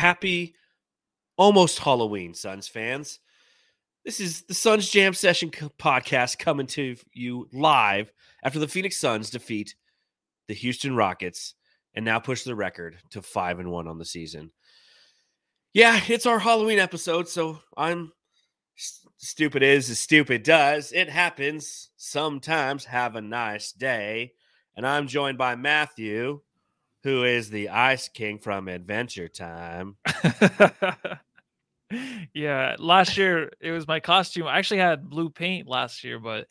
happy, almost Halloween, Suns fans. This is the Suns Jam Session podcast coming to you live after the Phoenix Suns defeat the Houston Rockets and now push the record to five and one on the season. Yeah, it's our Halloween episode, so I'm stupid is as stupid does. It happens sometimes. Have a nice day. And I'm joined by Matthew, who is the Ice King from Adventure Time. yeah, last year it was my costume. I actually had blue paint last year, but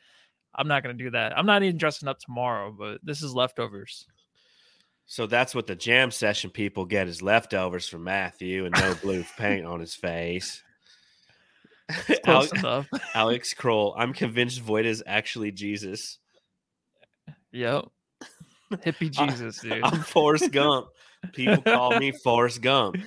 I'm not going to do that. I'm not even dressing up tomorrow, but this is leftovers. So that's what the jam session people get is leftovers from Matthew and no blue paint on his face. Alex, Alex Kroll, I'm convinced Void is actually Jesus. Yep. Hippie Jesus, dude. I'm Forrest Gump. People call me Forrest Gump.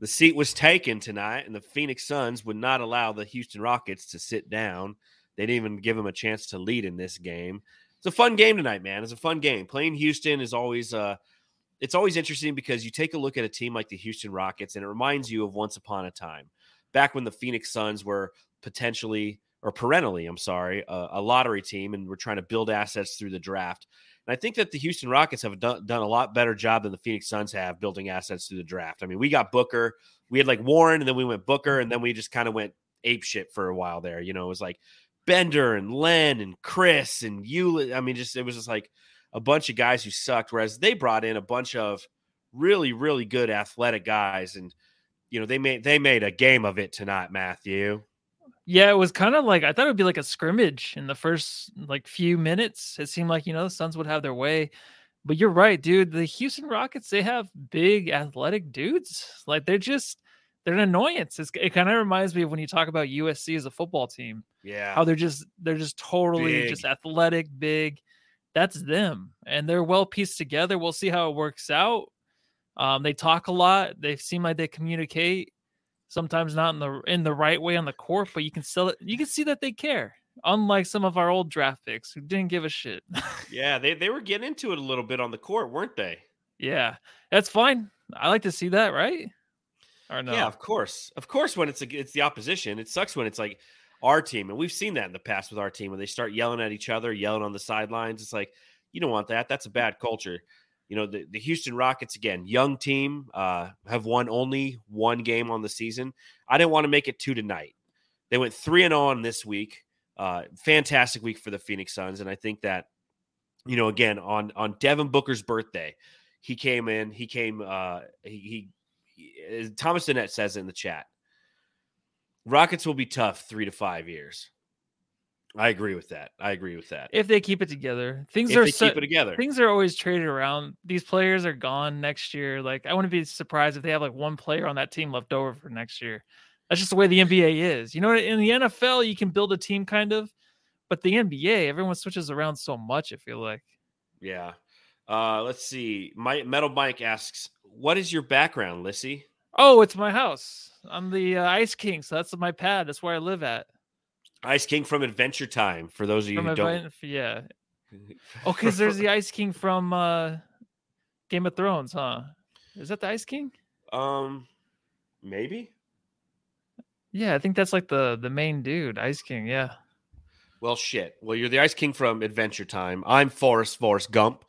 The seat was taken tonight, and the Phoenix Suns would not allow the Houston Rockets to sit down. They didn't even give them a chance to lead in this game. It's a fun game tonight, man. It's a fun game. Playing Houston is always uh it's always interesting because you take a look at a team like the Houston Rockets and it reminds you of once upon a time back when the Phoenix Suns were potentially or perennially, I'm sorry, a, a lottery team and we're trying to build assets through the draft. And I think that the Houston Rockets have done, done a lot better job than the Phoenix Suns have building assets through the draft. I mean, we got Booker, we had like Warren, and then we went Booker, and then we just kind of went ape shit for a while there. You know, it was like Bender and Len and Chriss and you. I mean, just it was just like a bunch of guys who sucked. Whereas they brought in a bunch of really, really good athletic guys, and you know they made they made a game of it tonight, Matthew. Yeah, it was kind of like I thought it would be like a scrimmage in the first like few minutes. It seemed like you know the Suns would have their way, but you're right, dude. The Houston Rockets they have big athletic dudes. Like they're just they're an annoyance. It's, it kind of reminds me of when you talk about USC as a football team. Yeah, how they're just they're just totally big. just athletic, big. That's them, and they're well pieced together. We'll see how it works out. Um, they talk a lot. They seem like they communicate sometimes not in the in the right way on the court, but you can still you can see that they care. Unlike some of our old draft picks who didn't give a shit. yeah, they, they were getting into it a little bit on the court, weren't they? Yeah, that's fine. I like to see that, right? Or no? Yeah, of course, of course. When it's a, it's the opposition, it sucks when it's like our team, and we've seen that in the past with our team when they start yelling at each other, yelling on the sidelines. It's like you don't want that. That's a bad culture you know the, the Houston Rockets again, young team, uh, have won only one game on the season. I didn't want to make it two tonight. They went three and on this week. Uh, fantastic week for the Phoenix Suns, and I think that you know again on on Devin Booker's birthday, he came in. He came. Uh, he, he Thomas Annette says in the chat. Rockets will be tough three to five years. I agree with that. I agree with that. If they keep it together, things if are so, keep it together. Things are always traded around. These players are gone next year. Like I wouldn't be surprised if they have like one player on that team left over for next year. That's just the way the NBA is. You know, in the NFL, you can build a team kind of, but the NBA, everyone switches around so much. I feel like. Yeah. Uh, let's see. My Metal Mike asks, "What is your background, Lissy?" Oh, it's my house. I'm the uh, Ice King, so that's my pad. That's where I live at. Ice King from Adventure Time. For those of you from who don't, yeah. Oh, because there's the Ice King from uh, Game of Thrones, huh? Is that the Ice King? Um, maybe. Yeah, I think that's like the the main dude, Ice King. Yeah. Well, shit. Well, you're the Ice King from Adventure Time. I'm Forrest Forrest Gump.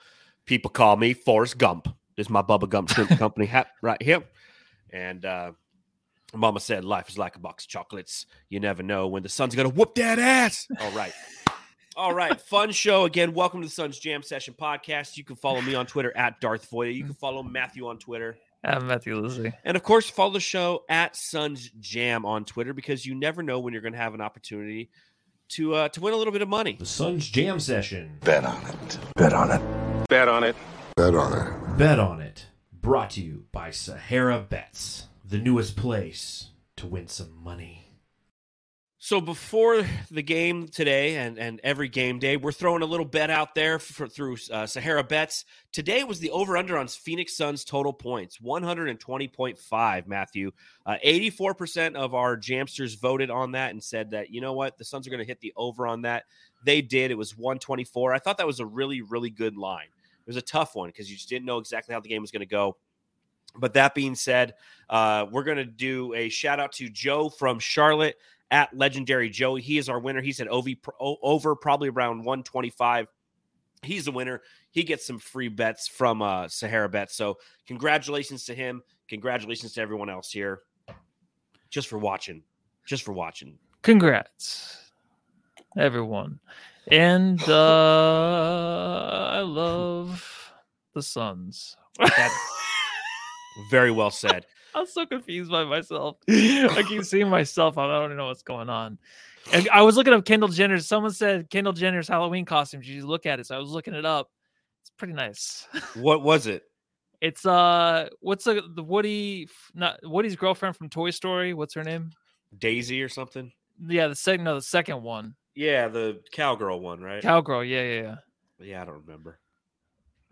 People call me Forrest Gump. This is my Bubba Gump Shrimp Company hat right here. And uh, Mama said life is like a box of chocolates. You never know when the Suns gonna whoop that ass. All right. All right. Fun show again. Welcome to the Suns Jam Session podcast. You can follow me on Twitter at Darth Voida. You can follow Matthew on Twitter. I'm Matthew Lizzie. And of course, follow the show at Suns Jam on Twitter because you never know when you're going to have an opportunity to uh, to win a little bit of money. The Suns Jam Session. Bet on it. Bet on it. Bet on it. Bet on it. Bet on it. Brought to you by Sahara Bets the newest place to win some money. So before the game today and, and every game day, we're throwing a little bet out there for, through uh, Sahara Bets. Today was the over under on Phoenix Suns total points, 120.5, Matthew. Uh, 84% of our Jamsters voted on that and said that, you know what, the Suns are going to hit the over on that. They did. It was 124. I thought that was a really, really good line. It was a tough one because you just didn't know exactly how the game was going to go. But that being said, uh, we're going to do a shout out to Joe from Charlotte at Legendary Joe. He is our winner. He said OV, over probably around 125. He's the winner. He gets some free bets from uh, Sahara Bets. So congratulations to him. Congratulations to everyone else here. Just for watching. Just for watching. Congrats, everyone. And uh, I love the Suns. very well said. I'm so confused by myself. I keep seeing myself. I don't know what's going on. And I was looking up Kendall Jenner. Someone said Kendall Jenner's Halloween costume. Did you look at it? So I was looking it up. It's pretty nice. What was it? It's uh, what's the the Woody not Woody's girlfriend from Toy Story? What's her name? Daisy or something. Yeah, the second no, the second one. Yeah, the cowgirl one, right? Cowgirl. Yeah, yeah, yeah. Yeah, I don't remember.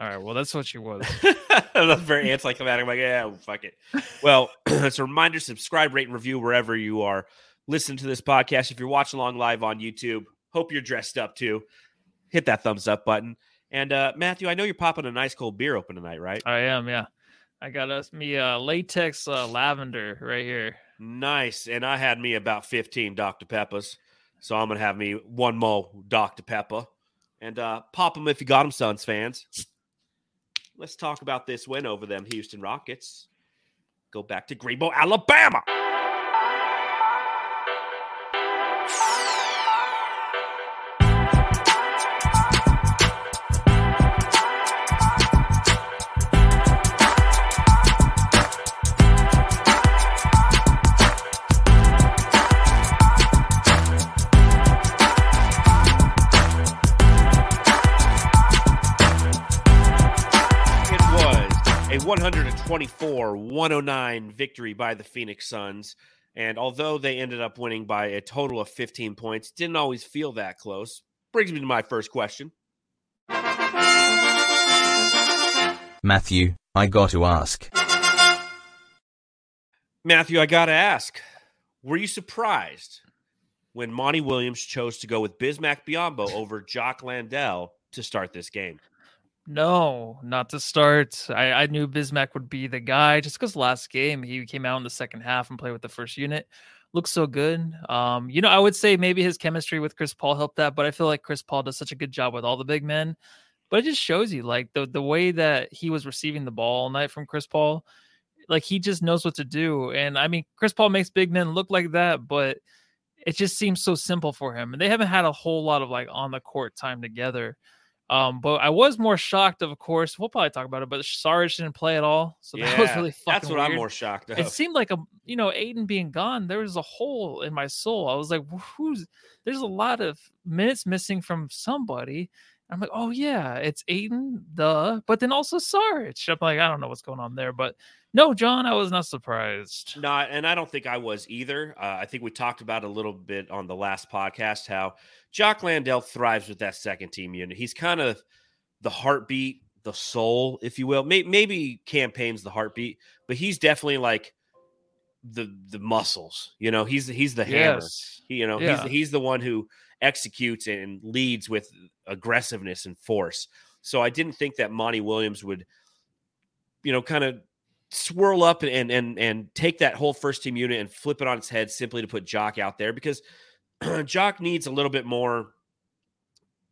All right, well, that's what she was. that's very anticlimactic. I'm like, yeah, fuck it. Well, it's a reminder: subscribe, rate, and review wherever you are listening to this podcast. If you're watching along live on YouTube, hope you're dressed up too. Hit that thumbs up button. And uh, Matthew, I know you're popping a nice cold beer open tonight, right? I am. Yeah, I got us me uh, latex uh, lavender right here. Nice. And I had me about 15 Dr Peppers, so I'm gonna have me one more Dr Pepper. And uh, pop them if you got them, Suns fans let's talk about this win over them Houston Rockets. Go back to Greenbow, Alabama. 124 109 victory by the Phoenix Suns. And although they ended up winning by a total of 15 points, didn't always feel that close. Brings me to my first question. Matthew, I got to ask. Matthew, I got to ask. Were you surprised when Monty Williams chose to go with Bismack Biyombo over Jock Landale to start this game? No, not to start. I, I knew Bismack would be the guy just because last game he came out in the second half and played with the first unit. Looks so good. Um, you know, I would say maybe his chemistry with Chris Paul helped that, but I feel like Chris Paul does such a good job with all the big men. But it just shows you like the the way that he was receiving the ball all night from Chris Paul, like he just knows what to do. And I mean, Chris Paul makes big men look like that, but it just seems so simple for him. And they haven't had a whole lot of like on the court time together. Um, but I was more shocked, of course. We'll probably talk about it, but Sarge didn't play at all, so yeah, that was really fucking. That's what weird. I'm more shocked. Of. It seemed like a you know Aiden being gone. There was a hole in my soul. I was like, who's? There's a lot of minutes missing from somebody. I'm like, oh yeah, it's Aiden, duh. But then also Sarge. I'm like, I don't know what's going on there, but no, John, I was not surprised. Not, and I don't think I was either. Uh, I think we talked about a little bit on the last podcast how Jock Landale thrives with that second team unit. He's kind of the heartbeat, the soul, if you will. Maybe, maybe Cam Payne's the heartbeat, but he's definitely like the the muscles. You know, he's he's the hammer. Yes. He, you know, yeah. he's he's the one who executes and leads with aggressiveness and force. So I didn't think that Monty Williams would, you know, kind of swirl up and and and take that whole first team unit and flip it on its head simply to put Jock out there because Jock needs a little bit more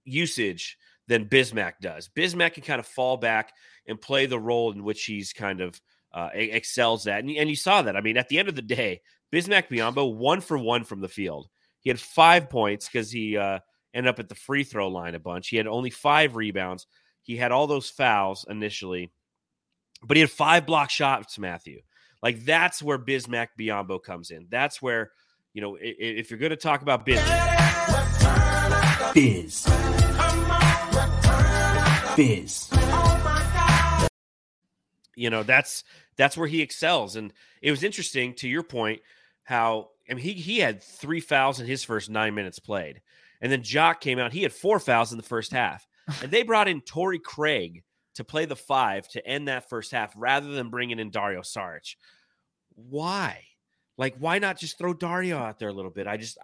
usage than Bismack does. Bismack can kind of fall back and play the role in which he's kind of uh, excels at, and, and you saw that. I mean, at the end of the day, Bismack Biyombo one for one from the field. He had five points because he uh, ended up at the free throw line a bunch. He had only five rebounds. He had all those fouls initially but he had five block shots, Matthew. Like that's where Bismack Biyombo comes in. That's where, you know, if you're going to talk about Biz, Biz, Biz, you know, that's that's where he excels. And it was interesting to your point how I mean he he had three fouls in his first nine minutes played, and then Jock came out. He had four fouls in the first half, and they brought in Torrey Craig to play the five to end that first half rather than bringing in Dario Saric. Why? Like, why not just throw Dario out there a little bit? I just,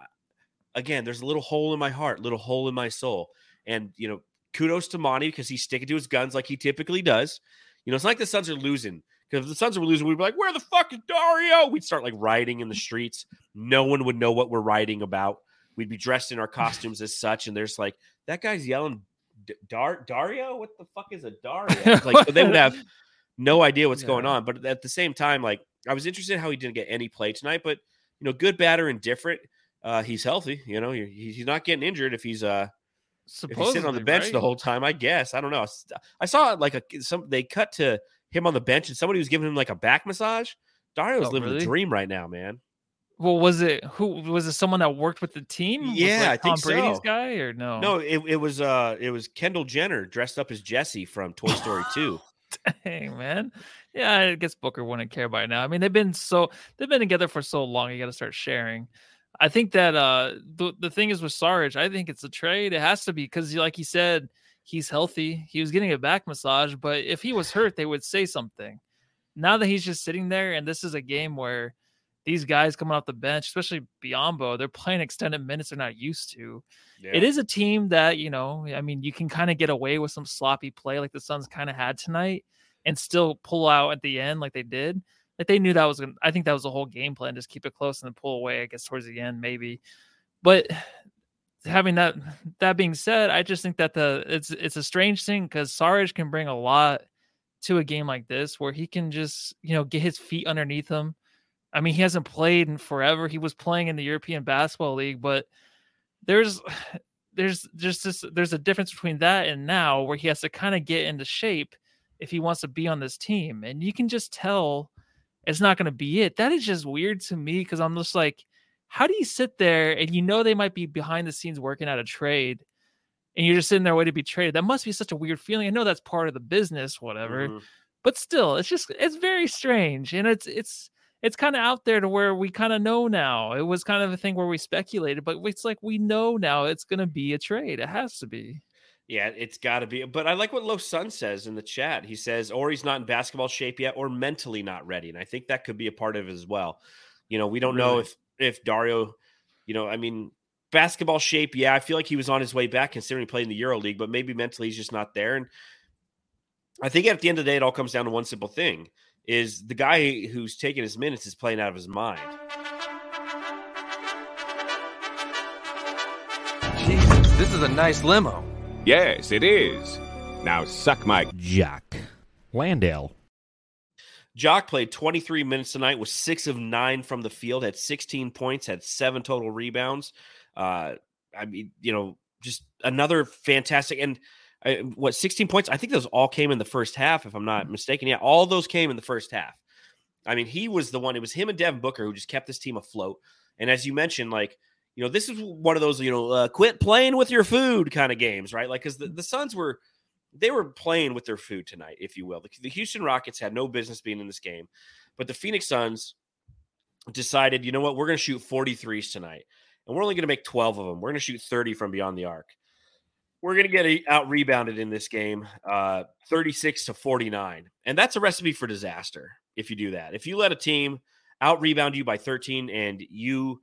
again, there's a little hole in my heart, little hole in my soul. And, you know, kudos to Monty because he's sticking to his guns like he typically does. You know, it's like the Suns are losing Because if the Suns were losing, we'd be like, "Where the fuck is Dario?" We'd start like rioting in the streets. No one would know what we're writing about. We'd be dressed in our costumes as such, and there's like that guy's yelling, Dar- Dario. What the fuck is a Dario? Like they would have no idea what's yeah. going on. But at the same time, like I was interested how he didn't get any play tonight. But you know, good, bad, or indifferent, uh, he's healthy. You know, he's not getting injured if he's uh if he's sitting on the bench right? the whole time. I guess I don't know. I saw like a some they cut to him on the bench and somebody was giving him like a back massage. Dario's oh, living really? the dream right now, man. Well, was it who was it? Someone that worked with the team? Yeah, like I Tom Brady's so. guy, or no? No, it, it was uh, it was Kendall Jenner dressed up as Jessie from Toy Story Two. Dang man, yeah, I guess Booker wouldn't care by now. I mean, they've been so they've been together for so long. You got to start sharing. I think that uh, the the thing is with Sarge. I think it's a trade. It has to be because, like he said, he's healthy. He was getting a back massage, but if he was hurt, they would say something. Now that he's just sitting there, and this is a game where these guys coming off the bench, especially Biyombo, they're playing extended minutes they're not used to. Yeah. It is a team that, you know, I mean, you can kind of get away with some sloppy play like the Suns kind of had tonight and still pull out at the end like they did. Like they knew that was going to, I think that was the whole game plan, just keep it close and then pull away, I guess, towards the end, maybe. But having that that being said, I just think that the it's it's a strange thing because Sarge can bring a lot to a game like this where he can just, you know, get his feet underneath him I mean, he hasn't played in forever. He was playing in the European Basketball League, but there's there's just this there's a difference between that and now where he has to kind of get into shape if he wants to be on this team. And you can just tell it's not going to be it. That is just weird to me because I'm just like, how do you sit there and you know they might be behind the scenes working out a trade and you're just sitting there waiting to be traded? That must be such a weird feeling. I know that's part of the business, whatever. Mm-hmm. But still, it's just it's very strange. And it's it's it's kind of out there to where we kind of know now. It was kind of a thing where we speculated, but it's like we know now it's going to be a trade. It has to be. Yeah, it's got to be. But I like what Low Sun says in the chat. He says, or he's not in basketball shape yet, or mentally not ready, and I think that could be a part of it as well. You know, we don't really? know if if Dario, you know, I mean, basketball shape. Yeah, I feel like he was on his way back considering playing in the Euro League, but maybe mentally he's just not there. And I think at the end of the day, it all comes down to one simple thing: is the guy who's taking his minutes is playing out of his mind. Jesus, this is a nice limo. Yes, it is. Now suck my Jock Landale. Jock played 23 minutes tonight, was six of nine from the field, had 16 points, had seven total rebounds. Uh, I mean, you know, just another fantastic and what 16 points? I think those all came in the first half, if I'm not mistaken. Yeah, all those came in the first half. I mean, he was the one. It was him and Devin Booker who just kept this team afloat. And as you mentioned, like you know, this is one of those you know, uh, quit playing with your food kind of games, right? Like because the, the Suns were they were playing with their food tonight, if you will. The, the Houston Rockets had no business being in this game, but the Phoenix Suns decided, you know what, we're going to shoot 43s tonight, and we're only going to make 12 of them. We're going to shoot 30 from beyond the arc we're going to get out rebounded in this game, uh, 36 to 49. And that's a recipe for disaster if you do that. If you let a team out rebound you by 13 and you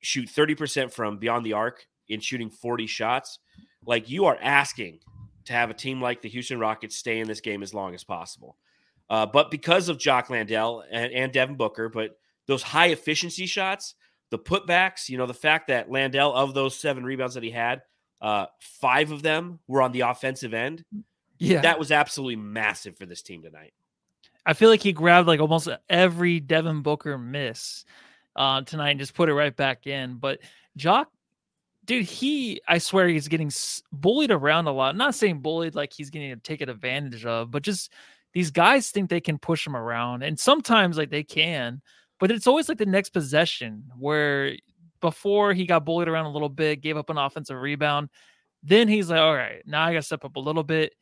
shoot 30% from beyond the arc in shooting 40 shots, like you are asking to have a team like the Houston Rockets stay in this game as long as possible. Uh, but because of Jock Landale and, and Devin Booker, but those high efficiency shots, the putbacks, you know, the fact that Landale, of those seven rebounds that he had, uh, five of them were on the offensive end. Yeah. That was absolutely massive for this team tonight. I feel like he grabbed like almost every Devin Booker miss uh, tonight and just put it right back in. But Jock, dude, he, I swear he's getting bullied around a lot. I'm not saying bullied like he's getting taken advantage of, but just these guys think they can push him around. And sometimes like they can, but it's always like the next possession where before he got bullied around a little bit, gave up an offensive rebound. Then he's like, all right, now I got to step up a little bit.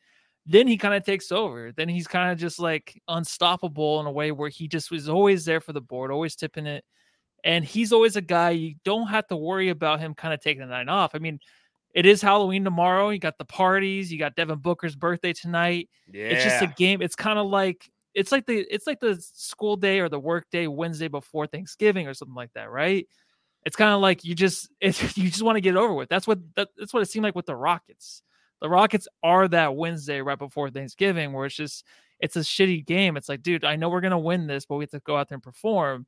Then he kind of takes over. Then he's kind of just like unstoppable in a way where he just was always there for the board, always tipping it. And he's always a guy you don't have to worry about him kind of taking the night off. I mean, it is Halloween tomorrow. You got the parties. You got Devin Booker's birthday tonight. Yeah. It's just a game. It's kind of like it's like the it's like the school day or the work day Wednesday before Thanksgiving or something like that, right? It's kind of like you just it's, you just want to get over with. That's what that, that's what it seemed like with the Rockets. The Rockets are that Wednesday right before Thanksgiving where it's just it's a shitty game. It's like, dude, I know we're gonna win this, but we have to go out there and perform.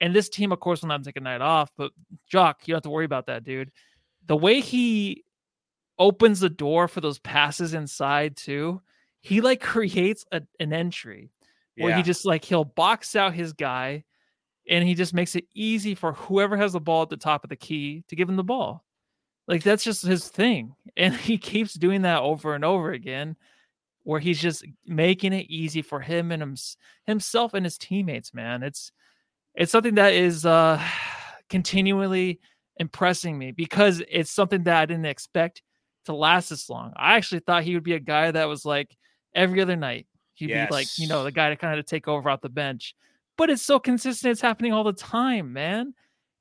And this team, of course, will not take a night off. But Jock, you don't have to worry about that, dude. The way he opens the door for those passes inside too, he like creates a, an entry where Yeah. he just like he'll box out his guy and he just makes it easy for whoever has the ball at the top of the key to give him the ball. Like that's just his thing. And he keeps doing that over and over again where he's just making it easy for him and hims- himself and his teammates, man. It's it's something that is uh continually impressing me because it's something that I didn't expect to last this long. I actually thought he would be a guy that was like every other night. He'd be like, you know, the guy to kind of take over out the bench. But it's so consistent. It's happening all the time, man.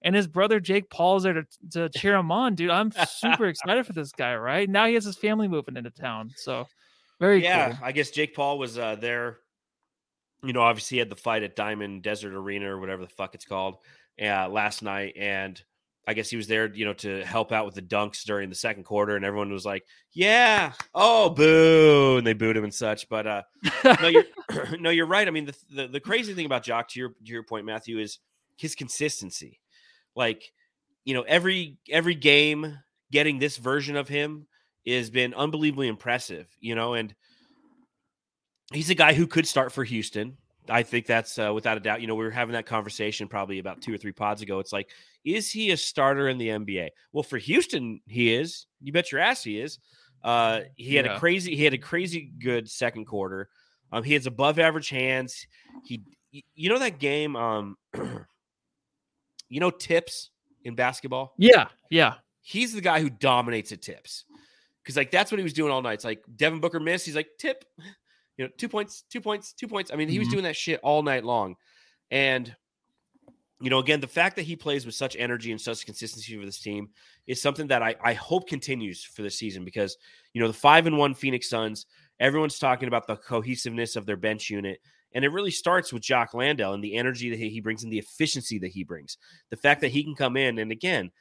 And his brother Jake Paul's there to, to cheer him on, dude. I'm super excited for this guy, right? Now he has his family moving into town. So very yeah, cool. I guess Jake Paul was uh, there. You know, obviously he had the fight at Diamond Desert Arena or whatever the fuck it's called uh, last night, and I guess he was there, you know, to help out with the dunks during the second quarter, and everyone was like, "Yeah, oh, boo," and they booed him and such. But uh, no, you're no, you're right. I mean, the, the the crazy thing about Jock, to your to your point, Matthew, is his consistency. Like, you know, every every game getting this version of him has been unbelievably impressive. You know, and he's a guy who could start for Houston. I think that's uh, without a doubt. You know, we were having that conversation probably about two or three pods ago. It's like, is he a starter in the NBA? Well, for Houston, he is. You bet your ass he is. Uh, he had Yeah. a crazy, he had a crazy good second quarter. Um, he has above average hands. He, you know that game. Um, you know tips in basketball. yeah, yeah. He's the guy who dominates at tips because like that's what he was doing all night. It's like Devin Booker missed. He's like tip, you know, two points, two points, two points. I mean, he was Mhm. doing that shit all night long, and you know, again, the fact that he plays with such energy and such consistency for this team is something that I, I hope continues for the season because you know the five and one Phoenix Suns. Everyone's talking about the cohesiveness of their bench unit. And it really starts with Jock Landale and the energy that he brings and the efficiency that he brings. The fact that he can come in and again,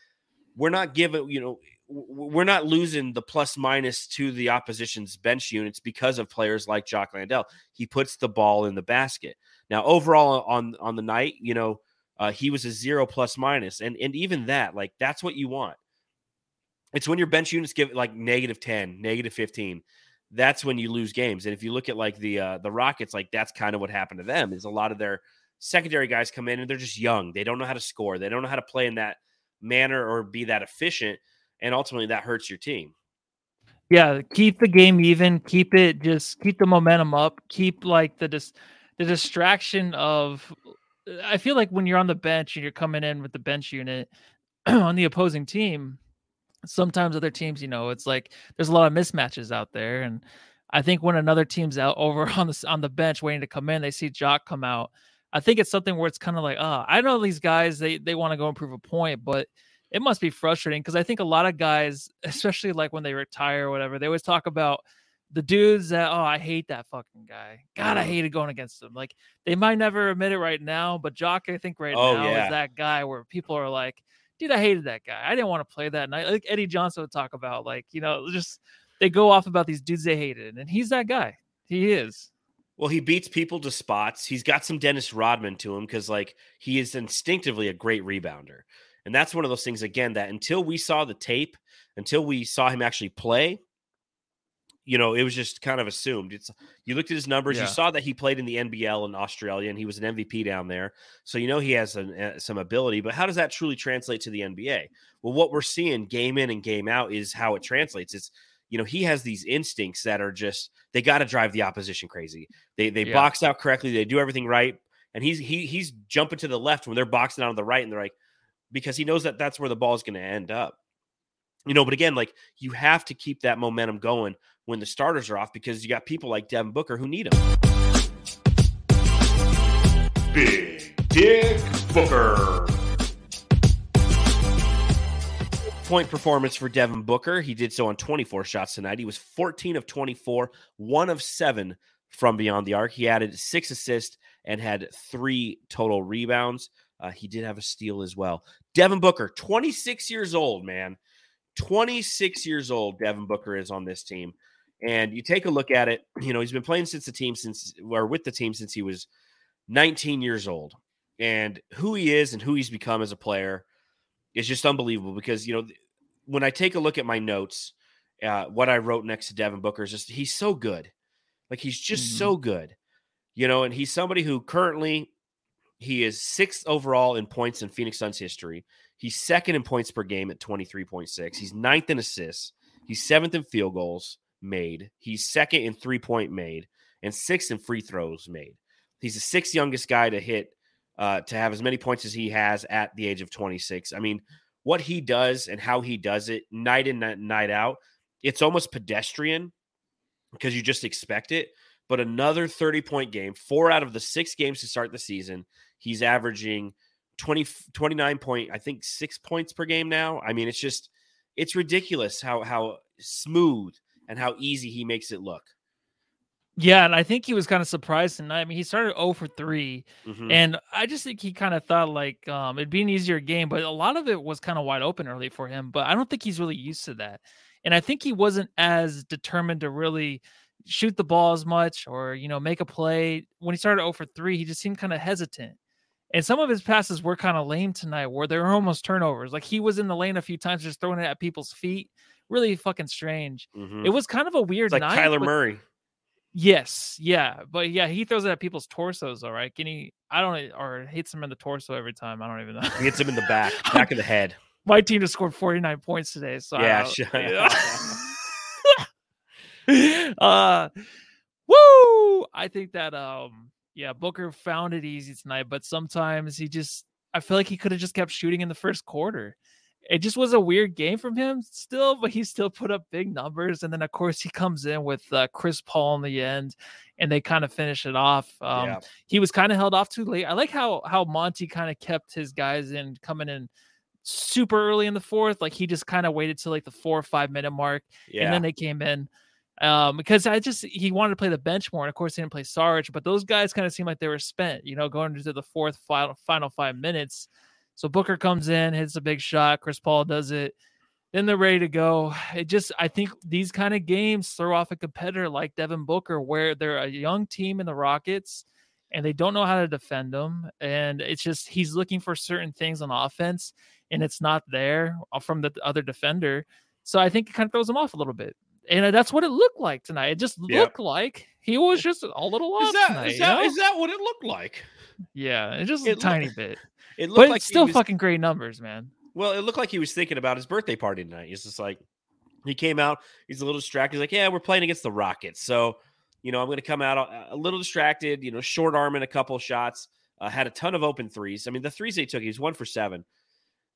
we're not giving, you know, we're not losing the plus minus to the opposition's bench units because of players like Jock Landale. He puts the ball in the basket. Now, overall on on the night, you know, uh, he was a zero plus minus, and and even that, like that's what you want. It's when your bench units give like negative ten, negative fifteen. That's when you lose games. And if you look at like the uh, the Rockets, like that's kind of what happened to them. Is a lot of their secondary guys come in and they're just young. They don't know how to score. They don't know how to play in that manner or be that efficient, and ultimately that hurts your team. Yeah, keep the game even, keep it just keep the momentum up, keep like the dis- the distraction of I feel like when you're on the bench and you're coming in with the bench unit on the opposing team, sometimes other teams, you know, it's like there's a lot of mismatches out there and I think when another team's out over on the on the bench waiting to come in, they see Jock come out. I think it's something where it's kind of like, oh, I know these guys they they want to go and prove a point, but it must be frustrating because I think a lot of guys, especially like when they retire or whatever, they always talk about the dudes that oh I hate that fucking guy. God, I mm. hated going against him. Like they might never admit it right now, but Jock, I think right Oh, now yeah. is that guy where people are like, dude, I hated that guy. I didn't want to play that night. Like Eddie Johnson would talk about, like you know, just they go off about these dudes they hated, and he's that guy. He is. Well, he beats people to spots. He's got some Dennis Rodman to him because, like, he is instinctively a great rebounder. And that's one of those things, again, that until we saw the tape, until we saw him actually play, you know, it was just kind of assumed. It's you looked at his numbers, Yeah. you saw that he played in the NBL in Australia, and he was an MVP down there. So you know he has an, uh, some ability. But how does that truly translate to the NBA? Well, what we're seeing game in and game out is how it translates. It's you know he has these instincts that are just they got to drive the opposition crazy. They they Yeah. box out correctly, they do everything right, and he's he he's jumping to the left when they're boxing out on the right, and they're like because he knows that that's where the ball is going to end up. You know, but again, like you have to keep that momentum going when the starters are off because you got people like Devin Booker who need him. Big Dick Booker. Point performance for Devin Booker. He did so on 24 shots tonight. He was 14 of 24, one of seven from beyond the arc. He added six assists and had three total rebounds. Uh, he did have a steal as well. Devin Booker, 26 years old, man. 26 years old, Devin Booker is on this team. And you take a look at it, you know, he's been playing since the team since or with the team since he was 19 years old. And who he is and who he's become as a player is just unbelievable because, you know, when I take a look at my notes, uh, what I wrote next to Devin Booker is just he's so good. Like he's just mm-hmm. so good. You know, and he's somebody who currently he is sixth overall in points in Phoenix Suns history. He's second in points per game at 23.6. He's ninth in assists. He's seventh in field goals made. He's second in three point made and sixth in free throws made. He's the sixth youngest guy to hit uh, to have as many points as he has at the age of 26. I mean, what he does and how he does it night in night out, it's almost pedestrian because you just expect it. But another 30 point game, four out of the six games to start the season, he's averaging 20, 29 point, I think six points per game now. I mean, it's just, it's ridiculous how, how smooth and how easy he makes it look. Yeah, and I think he was kind of surprised tonight. I mean, he started 0 for 3, mm-hmm. and I just think he kind of thought like um, it'd be an easier game, but a lot of it was kind of wide open early for him. But I don't think he's really used to that, and I think he wasn't as determined to really shoot the ball as much or you know make a play. When he started 0 for 3, he just seemed kind of hesitant. And some of his passes were kind of lame tonight, where they were almost turnovers. Like he was in the lane a few times, just throwing it at people's feet. Really fucking strange. Mm-hmm. It was kind of a weird it's like night. Kyler Murray. Yes, yeah, but yeah, he throws it at people's torsos. All right, can he? I don't or hits them in the torso every time. I don't even know. He hits him in the back, back of the head. My team has scored forty nine points today. So yeah, uh, woo! I think that um, yeah, Booker found it easy tonight, but sometimes he just, I feel like he could have just kept shooting in the first quarter it just was a weird game from him still, but he still put up big numbers. And then of course he comes in with uh, Chris Paul in the end, and they kind of finish it off. Um, yeah. He was kind of held off too late. I like how how Monty kind of kept his guys in coming in super early in the fourth. Like he just kind of waited till like the four or five minute mark, yeah. and then they came in. Um, because I just he wanted to play the bench more, and of course he didn't play Sarge, but those guys kind of seemed like they were spent, you know, going into the fourth final final five minutes. So Booker comes in, hits a big shot. Chris Paul does it. Then they're ready to go. It just, I think these kind of games throw off a competitor like Devin Booker, where they're a young team in the Rockets and they don't know how to defend them. And it's just, he's looking for certain things on offense and it's not there from the other defender. So I think it kind of throws him off a little bit. And that's what it looked like tonight. It just looked like he was just a little off is that, tonight. Is that, is that what it looked like? Yeah, it's just it a tiny bit. It looked but like still was, fucking great numbers, man. Well, it looked like he was thinking about his birthday party tonight. He's just like, he came out, he's a little distracted. He's like, yeah, we're playing against the Rockets. So, you know, I'm going to come out a, a, little distracted, you know, short arm in a couple shots, uh, had a ton of open threes. I mean, the threes they took, he was one for seven.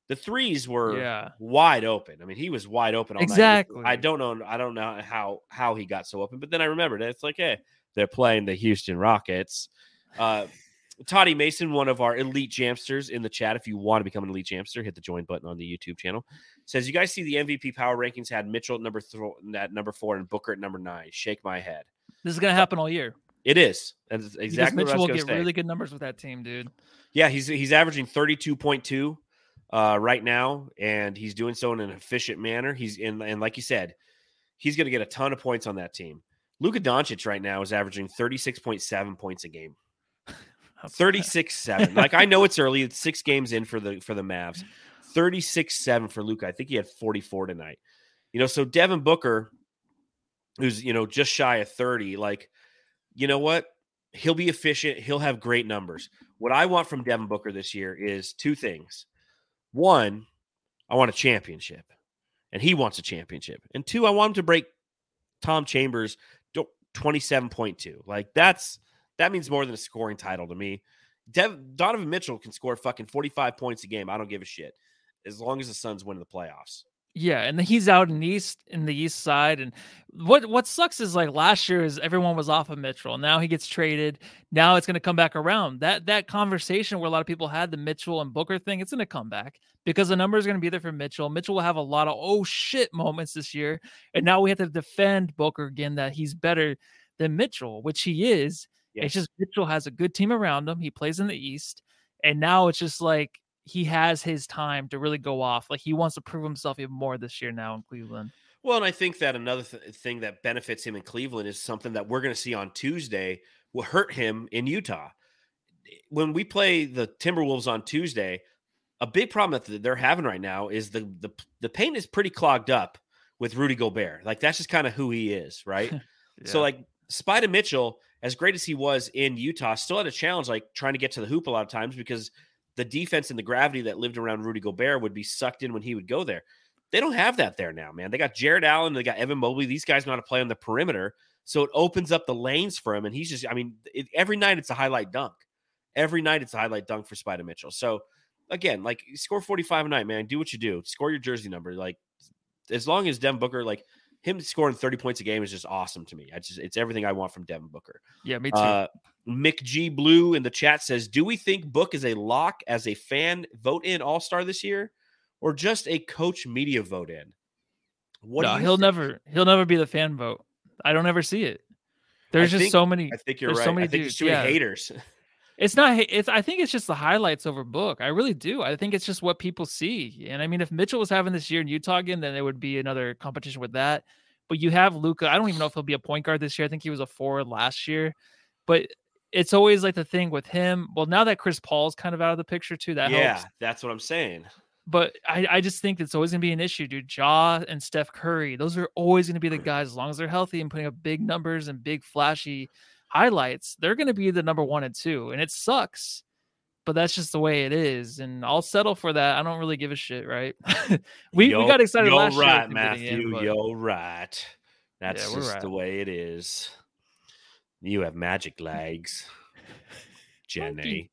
The threes were yeah. wide open. I mean, he was wide open. exactly. Night. I don't know. I don't know how how he got so open. But then I remembered it. It's like, hey, they're playing the Houston Rockets. Uh, Toddy Mason, one of our elite jamsters in the chat. If you want to become an elite jamster, hit the join button on the YouTube channel. Says, you guys see the MVP power rankings had Mitchell at number th- at number four and Booker at number nine. Shake my head. This is going to happen all year. It is. That's exactly because Mitchell will get say. really good numbers with that team, dude. Yeah, he's he's averaging thirty two point two uh, right now, and he's doing so in an efficient manner. He's in, and like you said, he's going to get a ton of points on that team. Luka Doncic right now is averaging thirty six point seven points a game. 36 7. Like I know it's early, it's six games in for the for the Mavs. 36 7 for Luka. I think he had 44 tonight. You know, so Devin Booker, who's, you know, just shy of 30, like, you know what? He'll be efficient. He'll have great numbers. What I want from Devin Booker this year is two things. One, I want a championship, and he wants a championship. And two, I want him to break Tom Chambers 27.2. Like, that's that means more than a scoring title to me. Dev, Donovan Mitchell can score fucking 45 points a game. I don't give a shit. As long as the Suns win in the playoffs. Yeah, and he's out in east in the east side. And what what sucks is like last year is everyone was off of Mitchell. Now he gets traded. Now it's gonna come back around. That that conversation where a lot of people had the Mitchell and Booker thing, it's gonna come back because the number is gonna be there for Mitchell. Mitchell will have a lot of oh shit moments this year. And now we have to defend Booker again that he's better than Mitchell, which he is. Yes. It's just Mitchell has a good team around him. He plays in the East, and now it's just like he has his time to really go off. Like he wants to prove himself even more this year now in Cleveland. Well, and I think that another th- uh, thing that benefits him in Cleveland is something that we're going to see on Tuesday will hurt him in Utah. Eh, when we play the Timberwolves on Tuesday, a big problem that they're having right now is the the the paint is pretty clogged up with Rudy Gobert. Like that's just kind of who he is, right? yeah. So like Spida Mitchell, as great as he was in Utah, still had a challenge like trying to get to the hoop a lot of times because the defense and the gravity that lived around Rudy Gobert would be sucked in when he would go there. They don't have that there now, man. They got Jarrett Allen, they got Evan Mobley. These guys know how to play on the perimeter. So it opens up the lanes for him. And he's just, I mean, it, every night it's a highlight dunk. Every night it's a highlight dunk for Spida Mitchell. So again, like score 45 a night, man. Do what you do. Score your jersey number. Like as long as Devin Booker, like him scoring 30 points a game is just awesome to me. I just it's everything I want from Devin Booker. Yeah, me too. Uh, Mick G Blue in the chat says, Do we think Book is a lock as a fan vote in all-star this year? Or just a coach media vote in? What no, he'll think? never he'll never be the fan vote. I don't ever see it. There's I just think, so many. I think you're right. So many I think dudes. too many yeah. haters. It's not. It's. I think it's just the highlights over book. I really do. I think it's just what people see. And I mean, if Mitchell was having this year in Utah again, then it would be another competition with that. But you have Luka. I don't even know if he'll be a point guard this year. I think he was a forward last year. But it's always like the thing with him. Well, now that Chris Paul's kind of out of the picture too, that yeah, helps. that's what I'm saying. But I, I just think it's always gonna be an issue, dude. Ja and Steph Curry, those are always gonna be the guys as long as they're healthy and putting up big numbers and big flashy highlights, they're going to be the number one and two. And it sucks, but that's just the way it is. And I'll settle for that. I don't really give a shit, right? we, we got excited you're last right, year. Matthew. but... You're right. That's yeah, just right. the way it is. You have magic legs, Jenny.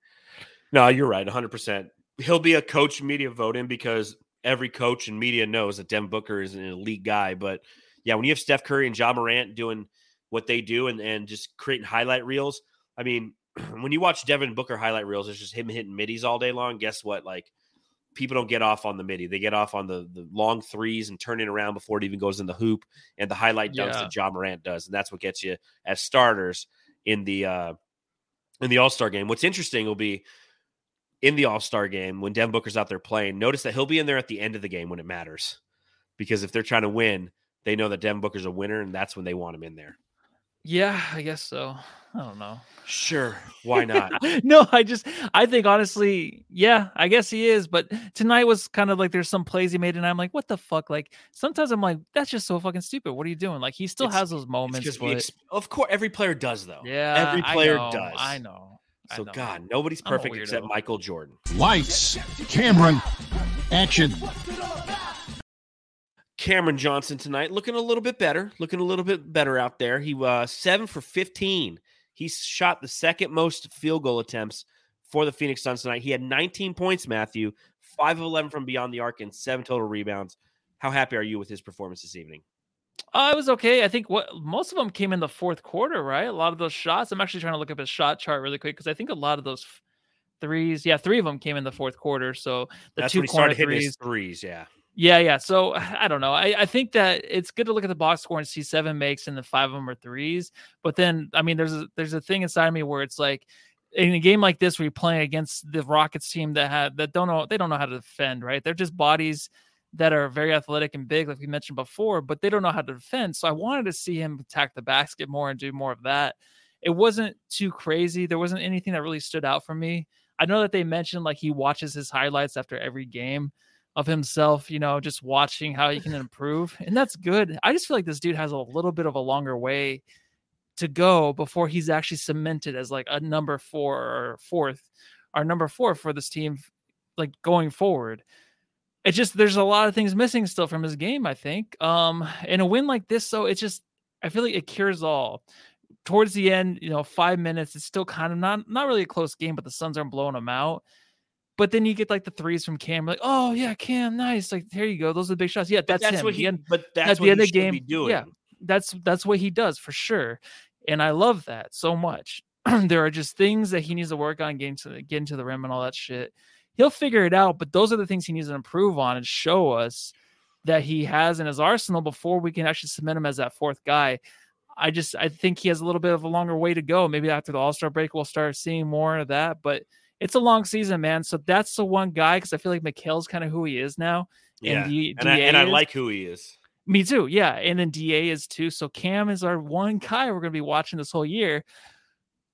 No, you're right. 100%. He'll be a coach media vote in because every coach and media knows that Dem Booker is an elite guy. But yeah, when you have Steph Curry and Ja Morant doing – what they do and, and just creating highlight reels. I mean, when you watch Devin Booker highlight reels, it's just him hitting middies all day long. Guess what? Like people don't get off on the midi. They get off on the the long threes and turning around before it even goes in the hoop and the highlight dunks yeah. that Ja Morant does. And that's what gets you as starters in the uh in the All-Star game. What's interesting will be in the All-Star game when Devin Booker's out there playing, notice that he'll be in there at the end of the game when it matters. Because if they're trying to win, they know that Devin Booker's a winner and that's when they want him in there. Yeah, I guess so. I don't know. Sure. Why not? no, I just I think honestly, yeah, I guess he is. But tonight was kind of like there's some plays he made, and I'm like, what the fuck? Like sometimes I'm like, that's just so fucking stupid. What are you doing? Like he still it's, has those moments. But... Ex- of course, every player does though. Yeah, every player I does. I know. So I know. God, nobody's perfect except Michael Jordan. Lights, Cameron, action. Cameron Johnson tonight looking a little bit better, looking a little bit better out there. He was uh, seven for 15. He shot the second most field goal attempts for the Phoenix Suns tonight. He had 19 points, Matthew, five of 11 from beyond the arc, and seven total rebounds. How happy are you with his performance this evening? Uh, it was okay. I think what most of them came in the fourth quarter, right? A lot of those shots. I'm actually trying to look up his shot chart really quick because I think a lot of those threes, yeah, three of them came in the fourth quarter. So the That's two when he started threes, hitting his threes, yeah. Yeah, yeah. So I don't know. I, I think that it's good to look at the box score and see seven makes and the five of them are threes. But then, I mean, there's a there's a thing inside of me where it's like in a game like this where you're playing against the Rockets team that had that don't know they don't know how to defend, right? They're just bodies that are very athletic and big, like we mentioned before, but they don't know how to defend. So I wanted to see him attack the basket more and do more of that. It wasn't too crazy. There wasn't anything that really stood out for me. I know that they mentioned like he watches his highlights after every game of himself, you know, just watching how he can improve. And that's good. I just feel like this dude has a little bit of a longer way to go before he's actually cemented as like a number four or fourth or number four for this team, like going forward. It just there's a lot of things missing still from his game, I think. Um, in a win like this, so it's just I feel like it cures all. Towards the end, you know, five minutes, it's still kind of not not really a close game, but the Suns aren't blowing them out. But then you get like the threes from Cam, like, oh yeah, Cam, nice. Like here you go, those are the big shots. Yeah, that's, that's him. what he. Again, but that's at the end of the game, doing. Yeah, that's that's what he does for sure, and I love that so much. there are just things that he needs to work on, getting to the, getting to the rim and all that shit. He'll figure it out, but those are the things he needs to improve on and show us that he has in his arsenal before we can actually submit him as that fourth guy. I just I think he has a little bit of a longer way to go. Maybe after the All Star break, we'll start seeing more of that, but it's a long season, man. So that's the one guy because I feel like Mikal's kind of who he is now. Yeah, and, D- and, I, and I like who he is. me too. Yeah. And then DA is too. So Cam is our one guy we're going to be watching this whole year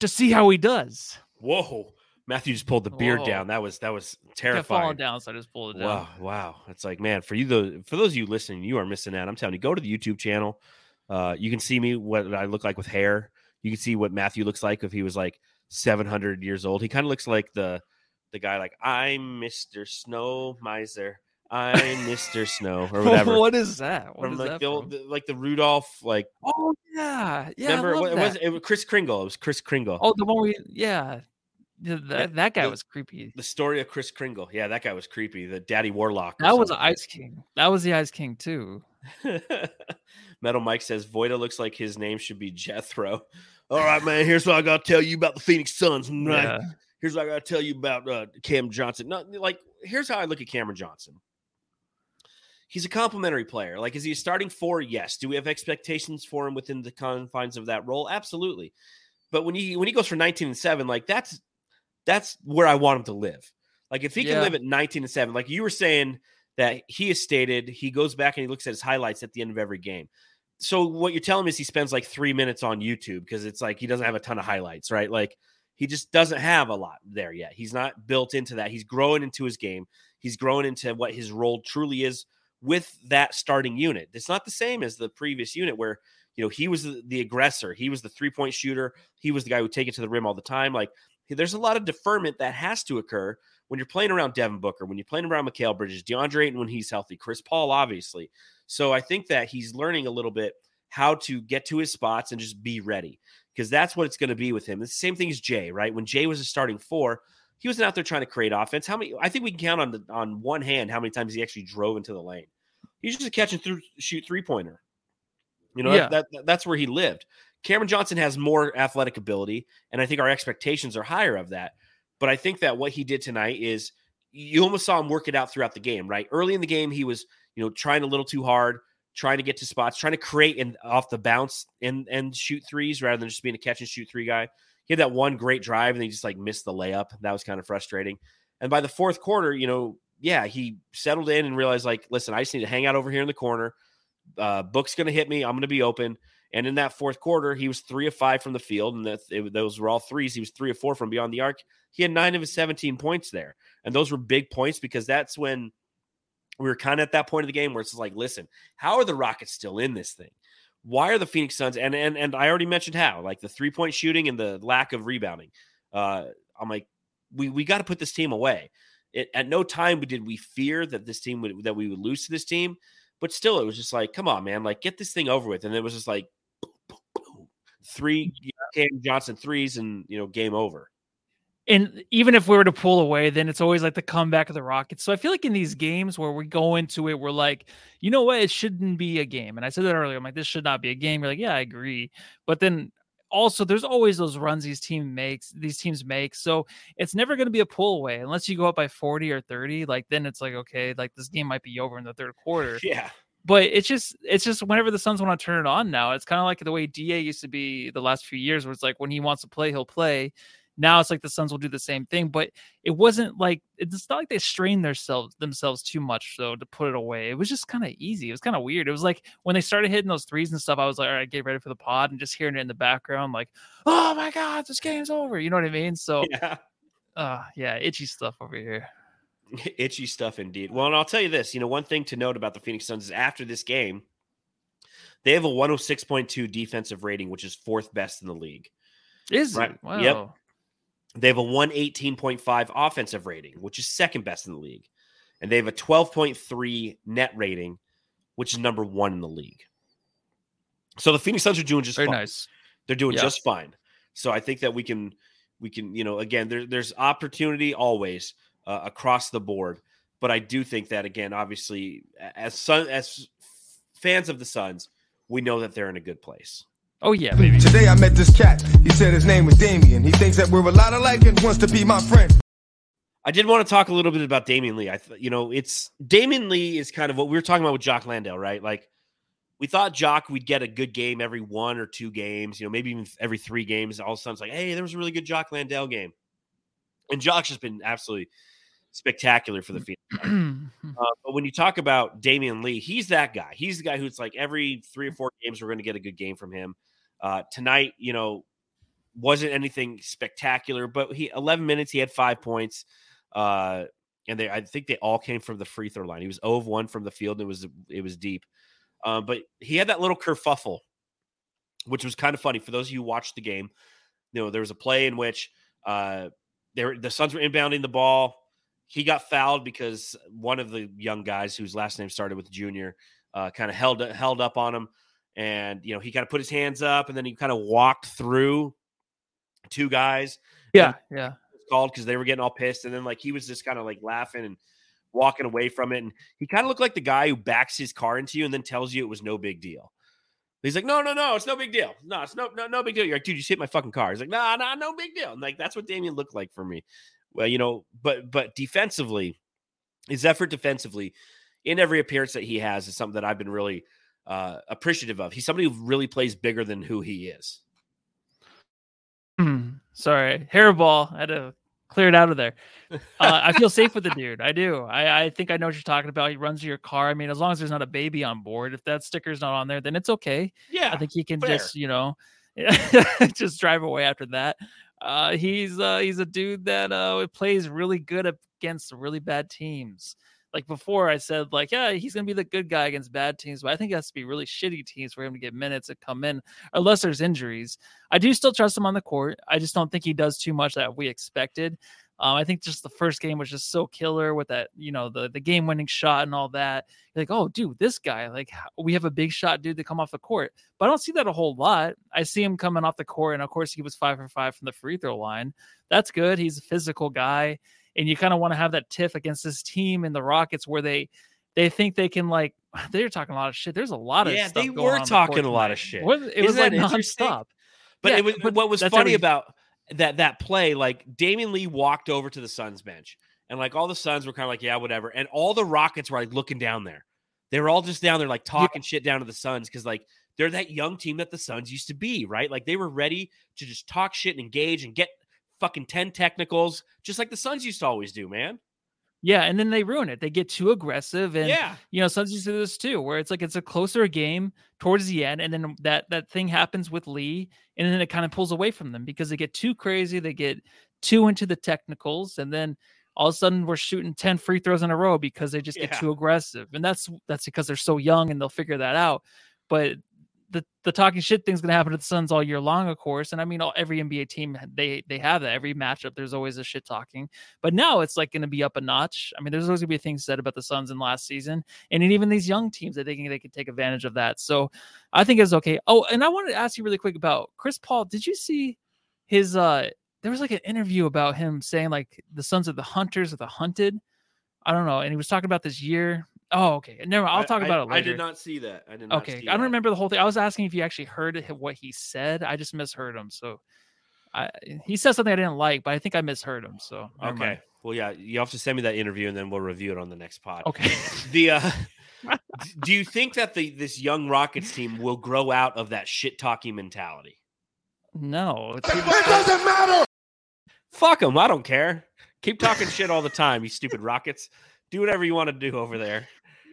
to see how he does. Whoa, Matthew just pulled the beard Whoa. down. That was that was Kept falling down. So I just pulled it down. Wow, wow. It's like, man, for you those for those of you listening, you are missing out. I'm telling you, go to the YouTube channel. Uh, you can see me what I look like with hair. You can see what Matthew looks like if he was like 700 years old. He kind of looks like the the guy like I'm Mr. Snow Miser. I'm Mr. Snow or whatever. what is that? What from is like that the, old, the- like the Rudolph, like Oh yeah, yeah. remember I love what, it was it was Chris Kringle. It was Chris Kringle. Oh, the one we yeah. Yeah, That, that guy the- was creepy. The story of Chris Kringle. Yeah, that guy was creepy. The Daddy Warlock. That was something. Ice King. That was the Ice King too. Metal Mike says Voida looks like his name should be Jethro. All right, man. Here's what I got to tell you about the Phoenix Suns. Right. Yeah. Here's what I got to tell you about uh, Cam Johnson. No, like here's how I look at Cameron Johnson. He's a complimentary player. Like, is he a starting four? Yes. Do we have expectations for him within the confines of that role? Absolutely. But when he when he goes for 19 and seven, like that's that's where I want him to live. Like if he can live at 19 and seven, like you were saying that he has stated, he goes back and he looks at his highlights at the end of every game. So what you're telling me is he spends like three minutes on YouTube because it's like he doesn't have a ton of highlights, right? Like he just doesn't have a lot there yet. He's not built into that. He's growing into his game. He's growing into what his role truly is with that starting unit. It's not the same as the previous unit where you know he was the, the aggressor, he was the three point shooter, he was the guy who would take it to the rim all the time. Like there's a lot of deferment that has to occur when you're playing around Devin Booker, when you're playing around Mikal Bridges, DeAndre Ayton when he's healthy, Chris Paul, obviously. So I think that he's learning a little bit how to get to his spots and just be ready because that's what it's going to be with him. It's the same thing as Jae, right? When Jae was a starting four, he wasn't out there trying to create offense. How many? I think we can count on the, on one hand how many times he actually drove into the lane. He's just a catch and through shoot three pointer. You know Yeah. that, that that's where he lived. Cameron Johnson has more athletic ability, and I think our expectations are higher of that. But I think that what he did tonight is you almost saw him work it out throughout the game, right? Early in the game, he was, you know, trying a little too hard, trying to get to spots, trying to create and off the bounce and and shoot threes rather than just being a catch and shoot three guy. He had that one great drive and he just like missed the layup. That was kind of frustrating. And by the fourth quarter, you know, yeah, he settled in and realized like, listen, I just need to hang out over here in the corner. Uh, Book's going to hit me. I'm going to be open. And in that fourth quarter, he was three of five from the field, and that it, those were all threes. He was three of four from beyond the arc. He had nine of his 17 points there, and those were big points because that's when we were kind of at that point of the game where it's like, listen, how are the Rockets still in this thing? Why are the Phoenix Suns and and and I already mentioned how like the three point shooting and the lack of rebounding. Uh, I'm like, we we got to put this team away. It, at no time did we fear that this team would that we would lose to this team, but still, it was just like, come on, man, like get this thing over with. And it was just like three mm. Cam Johnson threes, and you know, game over. And even if we were to pull away, then it's always like the comeback of the Rockets. So I feel like in these games where we go into it, we're like, you know what, it shouldn't be a game. And I said that earlier. I'm like, this should not be a game. You're like, yeah, I agree. But then also there's always those runs these team makes these teams make. So it's never going to be a pull away unless you go up by 40 or 30. Like then it's like, okay, like this game might be over in the third quarter. Yeah, but it's just it's just whenever the Suns want to turn it on now, it's kind of like the way Da used to be the last few years, where it's like when he wants to play, he'll play. Now it's like the Suns will do the same thing, but it wasn't like it's not like they strained themselves themselves too much though to put it away. It was just kind of easy. It was kind of weird. It was like when they started hitting those threes and stuff, I was like, all right, get ready for the pod, and just hearing it in the background, like, oh my god, this game's over. You know what I mean? So yeah. uh yeah, itchy stuff over here. Itchy stuff indeed. Well, and I'll tell you this, you know, one thing to note about the Phoenix Suns is after this game, they have a 106.2 defensive rating, which is fourth best in the league. Is Right. it? Wow. Yep. They have a 118.5 offensive rating, which is second best in the league. And they have a 12.3 net rating, which is number one in the league. So the Phoenix Suns are doing just Very fine. nice. They're doing Yeah. just fine. So I think that we can, we can, you know, again, there, there's opportunity always uh, across the board. But I do think that again, obviously, as Sun, as fans of the Suns, we know that they're in a good place. Oh yeah, baby. Today I met this cat. He said his name was Damien. He thinks that we're a lot alike and wants to be my friend. I did want to talk a little bit about Damion Lee. I, th- you know, it's Damion Lee is kind of what we were talking about with Jock Landale, right? Like we thought Jock we'd get a good game every one or two games, you know, maybe even every three games. All of a sudden, it's like, hey, there was a really good Jock Landale game. And Jock's just been absolutely spectacular for the Phoenix. uh, but when you talk about Damion Lee, he's that guy. He's the guy who's like every three or four games we're going to get a good game from him. Uh, tonight, you know, wasn't anything spectacular, but he 11 minutes, he had five points. Uh, and they, I think they all came from the free throw line. He was 0 of 1 from the field. And it was it was deep, uh, but he had that little kerfuffle, which was kind of funny for those of you who watched the game. You know, there was a play in which uh, there the Suns were inbounding the ball. He got fouled because one of the young guys whose last name started with Junior uh, kind of held held up on him, and you know he kind of put his hands up, and then he kind of walked through two guys. Yeah, yeah. Called because they were getting all pissed, and then like he was just kind of like laughing and walking away from it, and he kind of looked like the guy who backs his car into you and then tells you it was no big deal. He's like, no, no, no, it's no big deal. No, it's no, no, no big deal. You're like, dude, you hit my fucking car. He's like, nah, nah, no big deal. And like that's what Damion looked like for me. Well, you know, but but defensively, his effort defensively in every appearance that he has is something that I've been really uh, appreciative of. He's somebody who really plays bigger than who he is. Sorry, hairball. I had to clear it out of there. Uh, I feel safe with the dude. I do. I, I think I know what you're talking about. He runs your car. I mean, as long as there's not a baby on board, if that sticker's not on there, then it's okay. Yeah, I think he can fair. just, you know, just drive away after that. Uh, he's uh, he's a dude that uh, plays really good against really bad teams. Like before, I said like, yeah, he's gonna be the good guy against bad teams, but I think it has to be really shitty teams for him to get minutes and come in, unless there's injuries. I do still trust him on the court. I just don't think he does too much that we expected. Um, I think just the first game was just so killer with that, you know, the the game winning shot and all that. You're like, oh, dude, this guy, like, we have a big shot dude to come off the court, but I don't see that a whole lot. I see him coming off the court, and of course, he was five for five from the free throw line. That's good. He's a physical guy, and you kind of want to have that tiff against this team in the Rockets where they they think they can like they're talking a lot of shit. There's a lot of yeah, they were the talking court a lot of shit. It It Isn't was like nonstop. But Yeah, it was but what was funny every- about that that play, like Damion Lee walked over to the Suns bench, and like all the Suns were kind of like, yeah, whatever, and all the Rockets were like looking down there. They were all just down there, like talking shit down to the Suns because like they're that young team that the Suns used to be, right? Like they were ready to just talk shit and engage and get fucking ten technicals, just like the Suns used to always do, man. Yeah, and then they ruin it. They get too aggressive, and yeah, you know, sometimes you do this too, where it's like it's a closer game towards the end, and then that that thing happens with Lee, and then it kind of pulls away from them because they get too crazy, they get too into the technicals, and then all of a sudden we're shooting 10 free throws in a row because they just Yeah. get too aggressive. And that's that's because they're so young and they'll figure that out. But the the talking shit thing's gonna happen to the Suns all year long, of course. And I mean, all, every NBA team they they have that. Every matchup, there's always a shit talking. But now it's like gonna be up a notch. I mean, there's always gonna be things said about the Suns in last season, and even these young teams, I think they could take advantage of that. So I think it's okay. Oh, and I wanted to ask you really quick about Chris Paul. Did you see his uh there was like an interview about him saying like the sons of the hunters or the hunted. I don't know. And he was talking about this year. Oh, okay. Never. I'll I- talk I- about it later. I did not see that. I did not. Okay, see I don't that. remember the whole thing. I was asking if you actually heard what he said. I just misheard him. So, I he said something I didn't like, but I think I misheard him. So Okay. mind. Well, yeah, you have to send me that interview, and then we'll review it on the next pod. Okay. The uh, do you think that the this young Rockets team will grow out of that shit talking mentality? No, It doesn't matter. Fuck them. I don't care. Keep talking shit all the time, you stupid Rockets. Do whatever you want to do over there.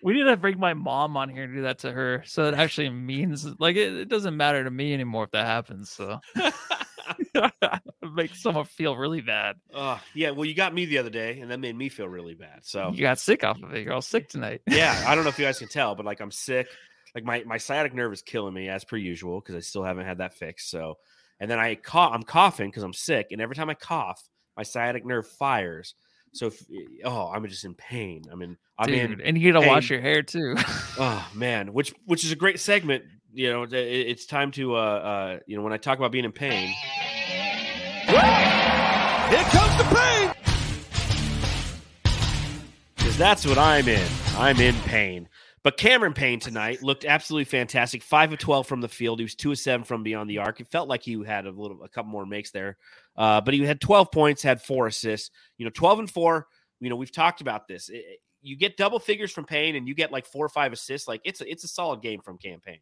We need to bring my mom on here and do that to her, so it actually means like it, it doesn't matter to me anymore if that happens. So it makes someone feel really bad. Oh, yeah. Well, you got me the other day, and that made me feel really bad. So You got sick off of it. You're all sick tonight. yeah, I don't know if you guys can tell, but like I'm sick. Like my my sciatic nerve is killing me as per usual because I still haven't had that fixed. So, and then I cough. I'm coughing because I'm sick, and every time I cough, my sciatic nerve fires. So, if, oh, I'm just in pain. I'm in. I'm Dude, in. and you gotta wash your hair too. Oh man, which which is a great segment. You know, it- it's time to uh uh you know when I talk about being in pain. Here comes the pain. because that's what I'm in. I'm in pain. But Cameron Payne tonight looked absolutely fantastic. Five of twelve from the field. He was two of seven from beyond the arc. It felt like he had a little, a couple more makes there, uh, but he had twelve points, had four assists. You know, twelve and four. You know, we've talked about this. It- you get double figures from Payne, and you get like four or five assists. Like it's a, it's a solid game from Cam Payne.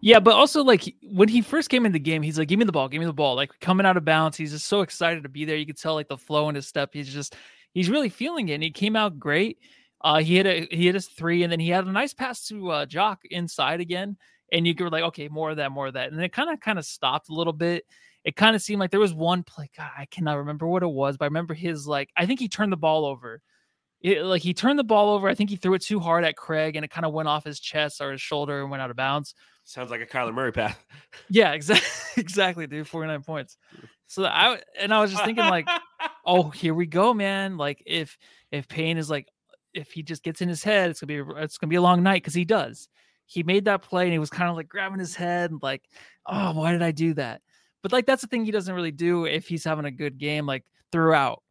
Yeah, but also like when he first came in the game, he's like, "Give me the ball, give me the ball!" Like coming out of bounds, he's just so excited to be there. You could tell like the flow in his step. He's just he's really feeling it. And he came out great. Uh, he hit a he hit his three, and then he had a nice pass to uh, Jock inside again. And you could like, okay, more of that, more of that, and it kind of kind of stopped a little bit. It kind of seemed like there was one play. God, I cannot remember what it was, but I remember his like I think he turned the ball over. It, like he turned the ball over. I think he threw it too hard at Craig, and it kind of went off his chest or his shoulder and went out of bounds. Sounds like a Kyler Murray pass. Yeah, exactly, exactly, dude. Forty nine points. So I and I was just thinking like, oh, here we go, man. Like if if Payne is like, if he just gets in his head, it's gonna be it's gonna be a long night because he does. He made that play and he was kind of like grabbing his head and like, oh, why did I do that? But like that's the thing he doesn't really do if he's having a good game like throughout.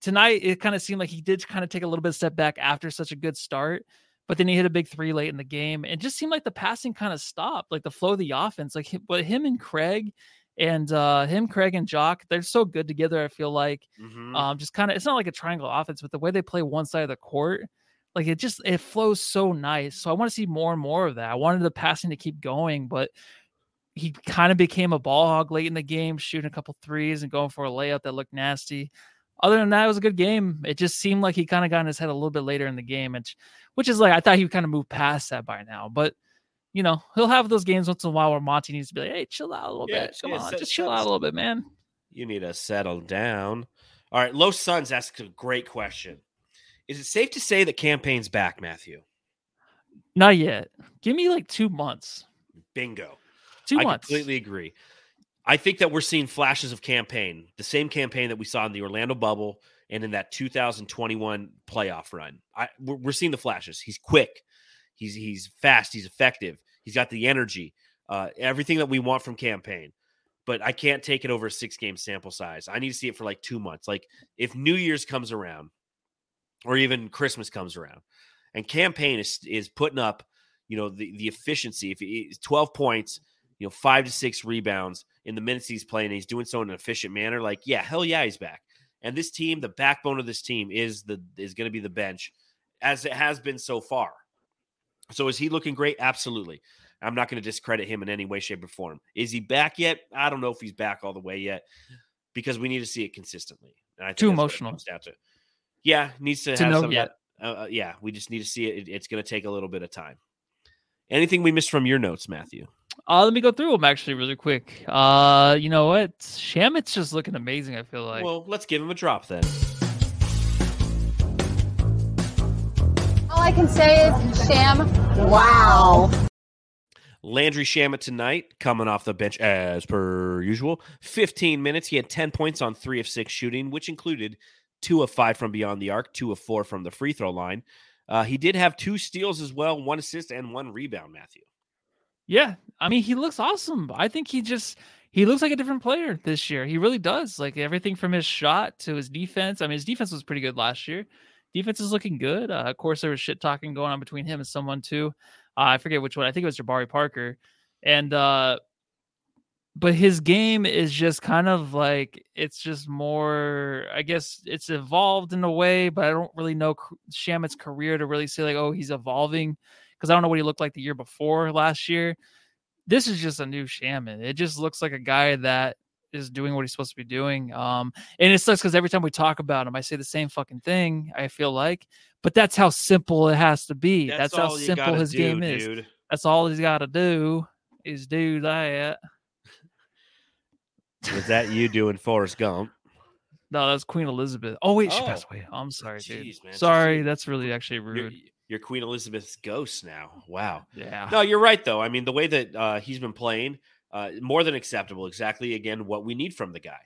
Tonight it kind of seemed like he did kind of take a little bit of step back after such a good start but then he hit a big three late in the game and just seemed like the passing kind of stopped like the flow of the offense like but him and craig and uh him craig and jock they're so good together i feel like mm-hmm. um just kind of it's not like a triangle offense but the way they play one side of the court like it just it flows so nice so i want to see more and more of that i wanted the passing to keep going but he kind of became a ball hog late in the game shooting a couple threes and going for a layup that looked nasty other than that, it was a good game. It just seemed like he kind of got in his head a little bit later in the game, which, which is like I thought he would kind of move past that by now. But you know, he'll have those games once in a while where Monty needs to be like, "Hey, chill out a little yeah, bit. Come yeah, on, set, just chill set, out a little bit, man." You need to settle down. All right, Low Suns asks a great question. Is it safe to say that Cam Payne's back, Matthew? Not yet. Give me like two months. Bingo. Two I months. completely agree. I think that we're seeing flashes of Cam Payne, the same Cam Payne that we saw in the Orlando bubble and in that 2021 playoff run. I, we're, we're seeing the flashes. He's quick, he's he's fast, he's effective, he's got the energy, uh, everything that we want from Cam Payne. But I can't take it over a six game sample size. I need to see it for like two months. Like if New Year's comes around, or even Christmas comes around, and Cam Payne is is putting up, you know, the the efficiency. If he's 12 points, you know, five to six rebounds in the minutes he's playing, he's doing so in an efficient manner. Like, yeah, hell yeah, he's back. And this team, the backbone of this team is the is going to be the bench, as it has been so far. So is he looking great? Absolutely. I'm not going to discredit him in any way, shape, or form. Is he back yet? I don't know if he's back all the way yet because we need to see it consistently. And I think Too emotional. To. Yeah, needs to, to have know, some. Yeah. Uh, uh, yeah, we just need to see it. It's going to take a little bit of time. Anything we missed from your notes, Matthew? Uh, let me go through them actually really quick. Uh, you know what? Shamet's just looking amazing. I feel like. Well, let's give him a drop then. I can say is Sham. Wow. Landry Shamet tonight, coming off the bench as per usual. 15 minutes. He had 10 points on three of six shooting, which included two of five from beyond the arc, two of four from the free throw line. Uh, he did have two steals as well, one assist and one rebound, Matthew. Yeah, I mean, he looks awesome. I think he just he looks like a different player this year. He really does. Like everything from his shot to his defense. I mean, his defense was pretty good last year. Defense is looking good. Uh, of course, there was shit talking going on between him and someone too. Uh, I forget which one. I think it was Jabari Parker. And uh but his game is just kind of like it's just more i guess it's evolved in a way but i don't really know shamet's career to really say like oh he's evolving because i don't know what he looked like the year before last year this is just a new shamet it just looks like a guy that is doing what he's supposed to be doing um and it sucks because every time we talk about him i say the same fucking thing i feel like but that's how simple it has to be that's, that's how simple his do, game dude. is that's all he's got to do is do that was that you doing Forrest Gump? No, that's Queen Elizabeth. Oh wait, she passed oh. away. I'm sorry, Jeez, dude. Man. Sorry, that's really actually rude. You're, you're, Queen Elizabeth's ghost now. Wow. Yeah. No, you're right though. I mean, the way that uh, he's been playing, uh, more than acceptable. Exactly again what we need from the guy.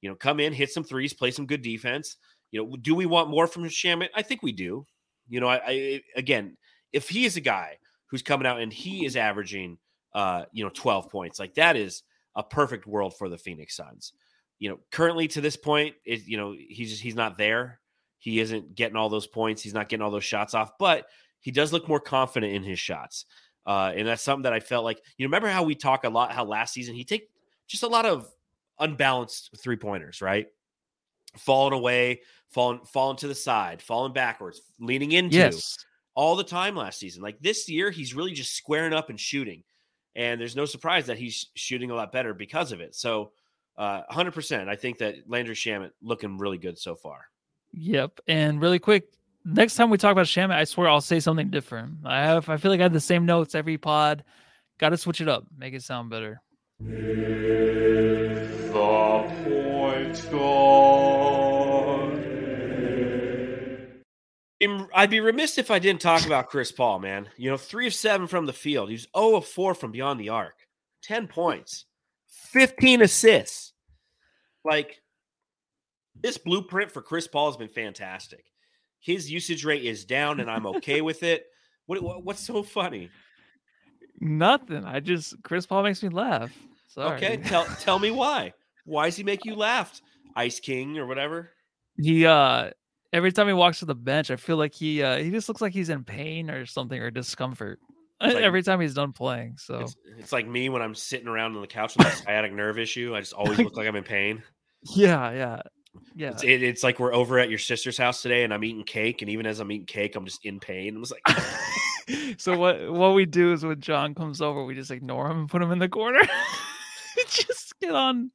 You know, come in, hit some threes, play some good defense. You know, do we want more from Shamet? I think we do. You know, I, I again, if he is a guy who's coming out and he is averaging, uh, you know, 12 points, like that is a perfect world for the Phoenix Suns. You know, currently to this point, is you know he's he's not there. He isn't getting all those points. He's not getting all those shots off, but he does look more confident in his shots. Uh, and that's something that I felt like. You remember how we talk a lot how last season he take just a lot of unbalanced three pointers, right? Falling away, falling falling to the side, falling backwards, leaning into. Yes. All the time last season. Like this year, he's really just squaring up and shooting. and there's no surprise that he's shooting a lot better because of it. So, uh, 100%. I think that Landry Shamet looking really good so far. Yep. And really quick, next time we talk about Shamet, I swear I'll say something different. I have I feel like I have the same notes every pod. Got to switch it up, make it sound better. The point guard. I'd be remiss if I didn't talk about Chris Paul, man. You know, three of seven from the field. He's 0 of 4 from beyond the arc, 10 points, 15 assists. Like, this blueprint for Chris Paul has been fantastic. His usage rate is down, and I'm okay with it. What, what, what's so funny? Nothing. I just Chris Paul makes me laugh. Sorry. Okay, tell tell me why. Why does he make you laugh? Ice King or whatever. He uh every time he walks to the bench, I feel like he uh he just looks like he's in pain or something or discomfort. Like, every time he's done playing. So it's, it's, like me when I'm sitting around on the couch with a sciatic nerve issue. I just always look like I'm in pain. Yeah, yeah. Yeah. It's, it, it's, like we're over at your sister's house today and I'm eating cake. And even as I'm eating cake, I'm just in pain. I was like So what what we do is when John comes over, we just ignore him and put him in the corner. just get on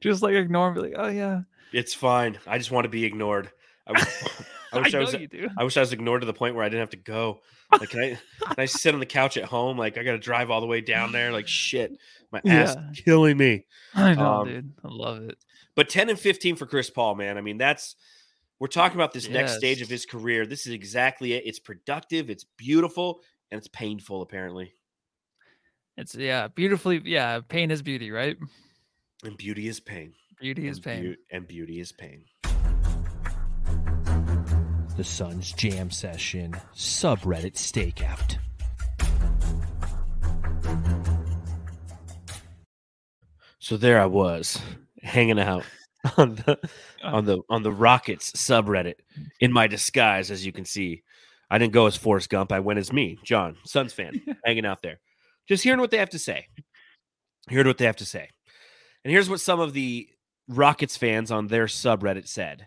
just like ignore him, be like, oh yeah. It's fine. I just want to be ignored. I, I wish I, I was. I wish I was ignored to the point where I didn't have to go. Like, can I? can I sit on the couch at home? Like, I got to drive all the way down there. Like, shit, my ass yeah. killing me. I know, um, dude. I love it. But ten and fifteen for Chris Paul, man. I mean, that's we're talking about this yes. next stage of his career. This is exactly it. It's productive. It's beautiful, and it's painful. Apparently, it's yeah, beautifully. Yeah, pain is beauty, right? And beauty is pain. Beauty is and pain. Be- and beauty is pain the Suns Jam Session subreddit stakeout. So there I was, hanging out on the on the on the Rockets subreddit in my disguise, as you can see. I didn't go as Forrest Gump. I went as me, John, Suns fan, hanging out there, just hearing what they have to say. Heard what they have to say, and here's what some of the Rockets fans on their subreddit said.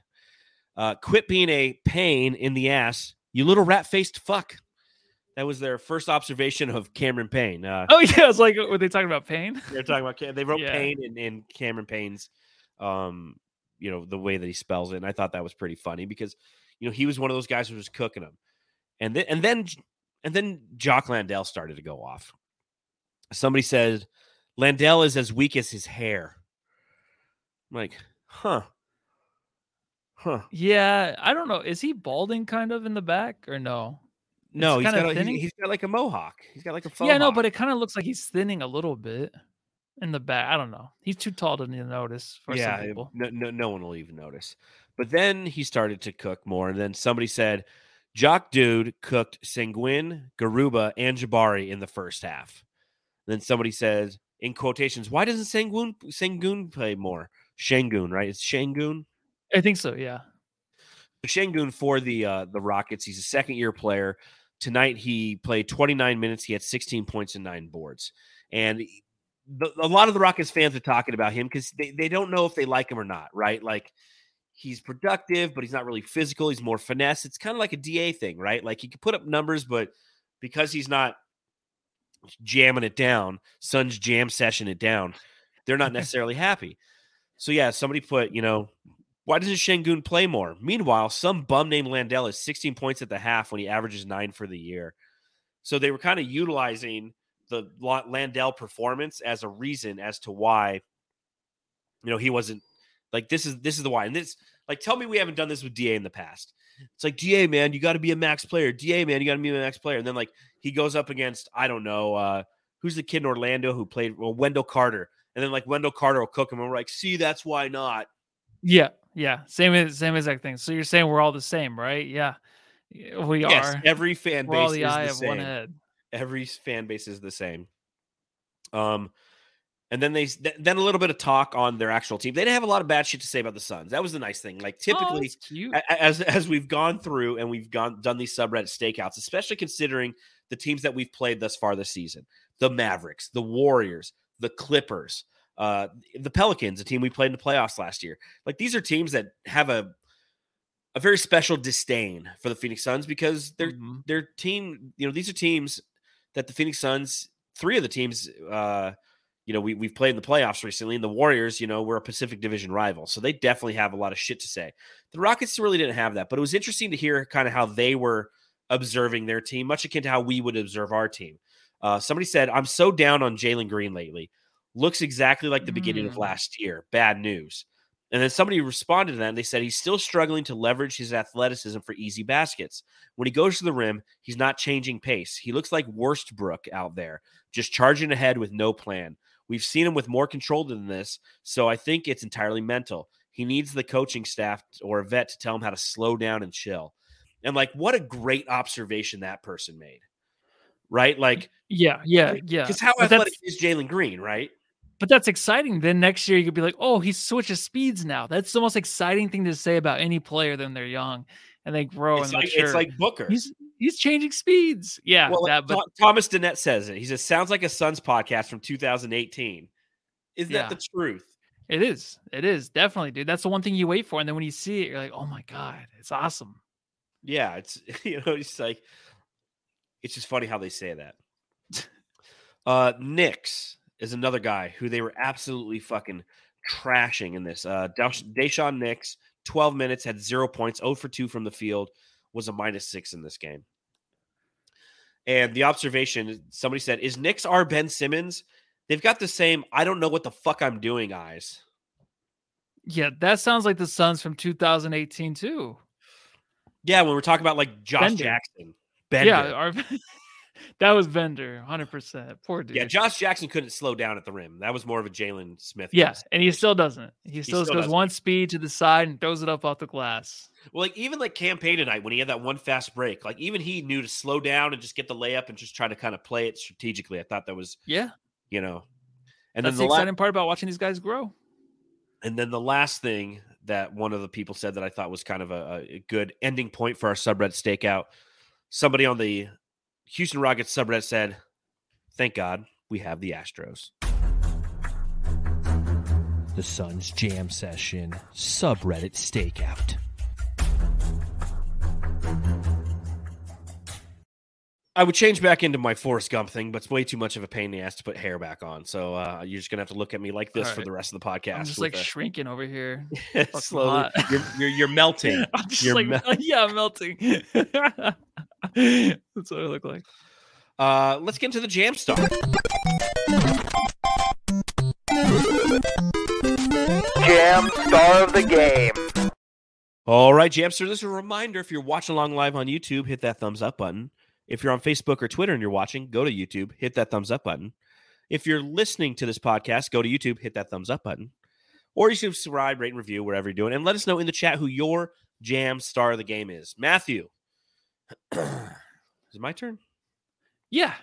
Uh, quit being a pain in the ass, you little rat faced fuck. That was their first observation of Cameron Payne. Uh, oh yeah, it's like were they talking about Payne? They're talking about they wrote yeah. Payne in, in Cameron Payne's, um, you know, the way that he spells it, and I thought that was pretty funny because you know he was one of those guys who was cooking them, and then and then and then Jock Landale started to go off. Somebody said Landale is as weak as his hair. I'm like, huh? Huh. Yeah, I don't know. Is he balding kind of in the back or no? No, he's got, a, he, he's got like a mohawk. He's got like a Yeah, no, but it kind of looks like he's thinning a little bit in the back. I don't know. He's too tall to notice for yeah, some people. No, no, no one will even notice. But then he started to cook more, and then somebody said, "Jock Dude cooked Sengun, Garuba, and Jabari in the first half." Then somebody says, in quotations, "Why doesn't Sengun Sengun play more?" Sengun, right? It's Sengun. I think so. Yeah. Sengun for the uh, the Rockets. He's a second year player. Tonight he played 29 minutes. He had 16 points and nine boards. And the, a lot of the Rockets fans are talking about him because they, they don't know if they like him or not, right? Like he's productive, but he's not really physical. He's more finesse. It's kind of like a DA thing, right? Like he can put up numbers, but because he's not jamming it down, Suns jam session it down, they're not necessarily happy. So yeah, somebody put, you know, why doesn't Sengun play more? Meanwhile, some bum named Landale is 16 points at the half when he averages nine for the year. So they were kind of utilizing the Landale performance as a reason as to why, you know, he wasn't like this is this is the why. And this like tell me we haven't done this with DA in the past. It's like DA man, you got to be a max player. DA man, you got to be a max player. And then like he goes up against I don't know uh who's the kid in Orlando who played well Wendell Carter. And then like Wendell Carter will cook him and we're like, see, that's why not. Yeah, yeah, same same exact thing. So you're saying we're all the same, right? Yeah, we yes, are. Every fan we're base all the is eye the of same. one head. Every fan base is the same. Um, and then they then a little bit of talk on their actual team. They didn't have a lot of bad shit to say about the Suns. That was the nice thing. Like oh, typically, oh, as as we've gone through and we've gone done these subreddit stakeouts, especially considering the teams that we've played thus far this season: the Mavericks, the Warriors, the Clippers, uh, the Pelicans, a team we played in the playoffs last year. Like these are teams that have a a very special disdain for the Phoenix Suns because they're mm-hmm. their team, you know, these are teams that the Phoenix Suns three of the teams, uh, you know, we we've played in the playoffs recently, and the Warriors, you know, we're a Pacific Division rival, so they definitely have a lot of shit to say. The Rockets really didn't have that, but it was interesting to hear kind of how they were observing their team, much akin to how we would observe our team. Uh, somebody said, "I'm so down on Jalen Green lately. Looks exactly like the beginning of Mm. last year. Bad news." And then somebody responded to that and they said he's still struggling to leverage his athleticism for easy baskets. When he goes to the rim, he's not changing pace. He looks like Worstbrook out there, just charging ahead with no plan. We've seen him with more control than this, so I think it's entirely mental. He needs the coaching staff or a vet to tell him how to slow down and chill. And like, what a great observation that person made, right? Like, Yeah, yeah, yeah. because how But athletic is Jalen Green, right? But that's exciting. Then next year you could be like, oh, he switches speeds now. That's the most exciting thing to say about any player when they're young and they grow It's and like, mature. it's like Booker. he's he's changing speeds. Yeah, well, that, but Thomas Dennett says it. He says, "Sounds like a Suns podcast from 2018." Isn't Yeah. that the truth? it is. It is definitely, dude. That's the one thing you wait for, and then when you see it, you're like, oh my god, it's awesome. Yeah, it's you know, it's like it's just funny how they say that. Uh Nix is another guy who they were absolutely fucking trashing in this. Uh Daishen Nix, 12 minutes, had zero points, 0 for 2 from the field, was a minus six in this game. And the observation somebody said, Is Nix our Ben Simmons? They've got the same, I don't know what the fuck I'm doing eyes. Yeah, that sounds like the Suns from 2018 too. Yeah, when we're talking about like Josh Bender. Jackson. Bender. Yeah, our, that was Bender, 100. percent Poor dude. Yeah, Josh Jackson couldn't slow down at the rim. That was more of a Jalen Smith. Yeah, and he still doesn't. He still, still goes doesn't. one speed to the side and throws it up off the glass. Well, like even like Cam Payne tonight when he had that one fast break, like even he knew to slow down and just get the layup and just try to kind of play it strategically. I thought that was, Yeah, you know, and that's then the the la- exciting part about watching these guys grow. and then the last thing that one of the people said that I thought was kind of a, a good ending point for our subreddit stakeout. Somebody on the Houston Rockets subreddit said, "Thank God we have the Astros." The Suns Jam Session subreddit stakeout. I would change back into my Forrest Gump thing, but it's way too much of a pain in the ass to put hair back on. So uh, you're just gonna have to look at me like this All for the rest of the podcast. I'm just like a- shrinking over here. fucking slowly. hot. You're, you're you're melting. I'm just You're like, mel- yeah, I'm melting. That's what I look like. Uh, let's get into the jam star. Jam star of the game. All right, Jamster. This is a reminder: if you're watching along live on YouTube, hit that thumbs up button. If you're on Facebook or Twitter and you're watching, go to YouTube, hit that thumbs up button. If you're listening to this podcast, go to YouTube, hit that thumbs up button. Or you should subscribe, rate, and review wherever you're doing, and let us know in the chat who your jam star of the game is. Matthew, is it my turn? Yeah,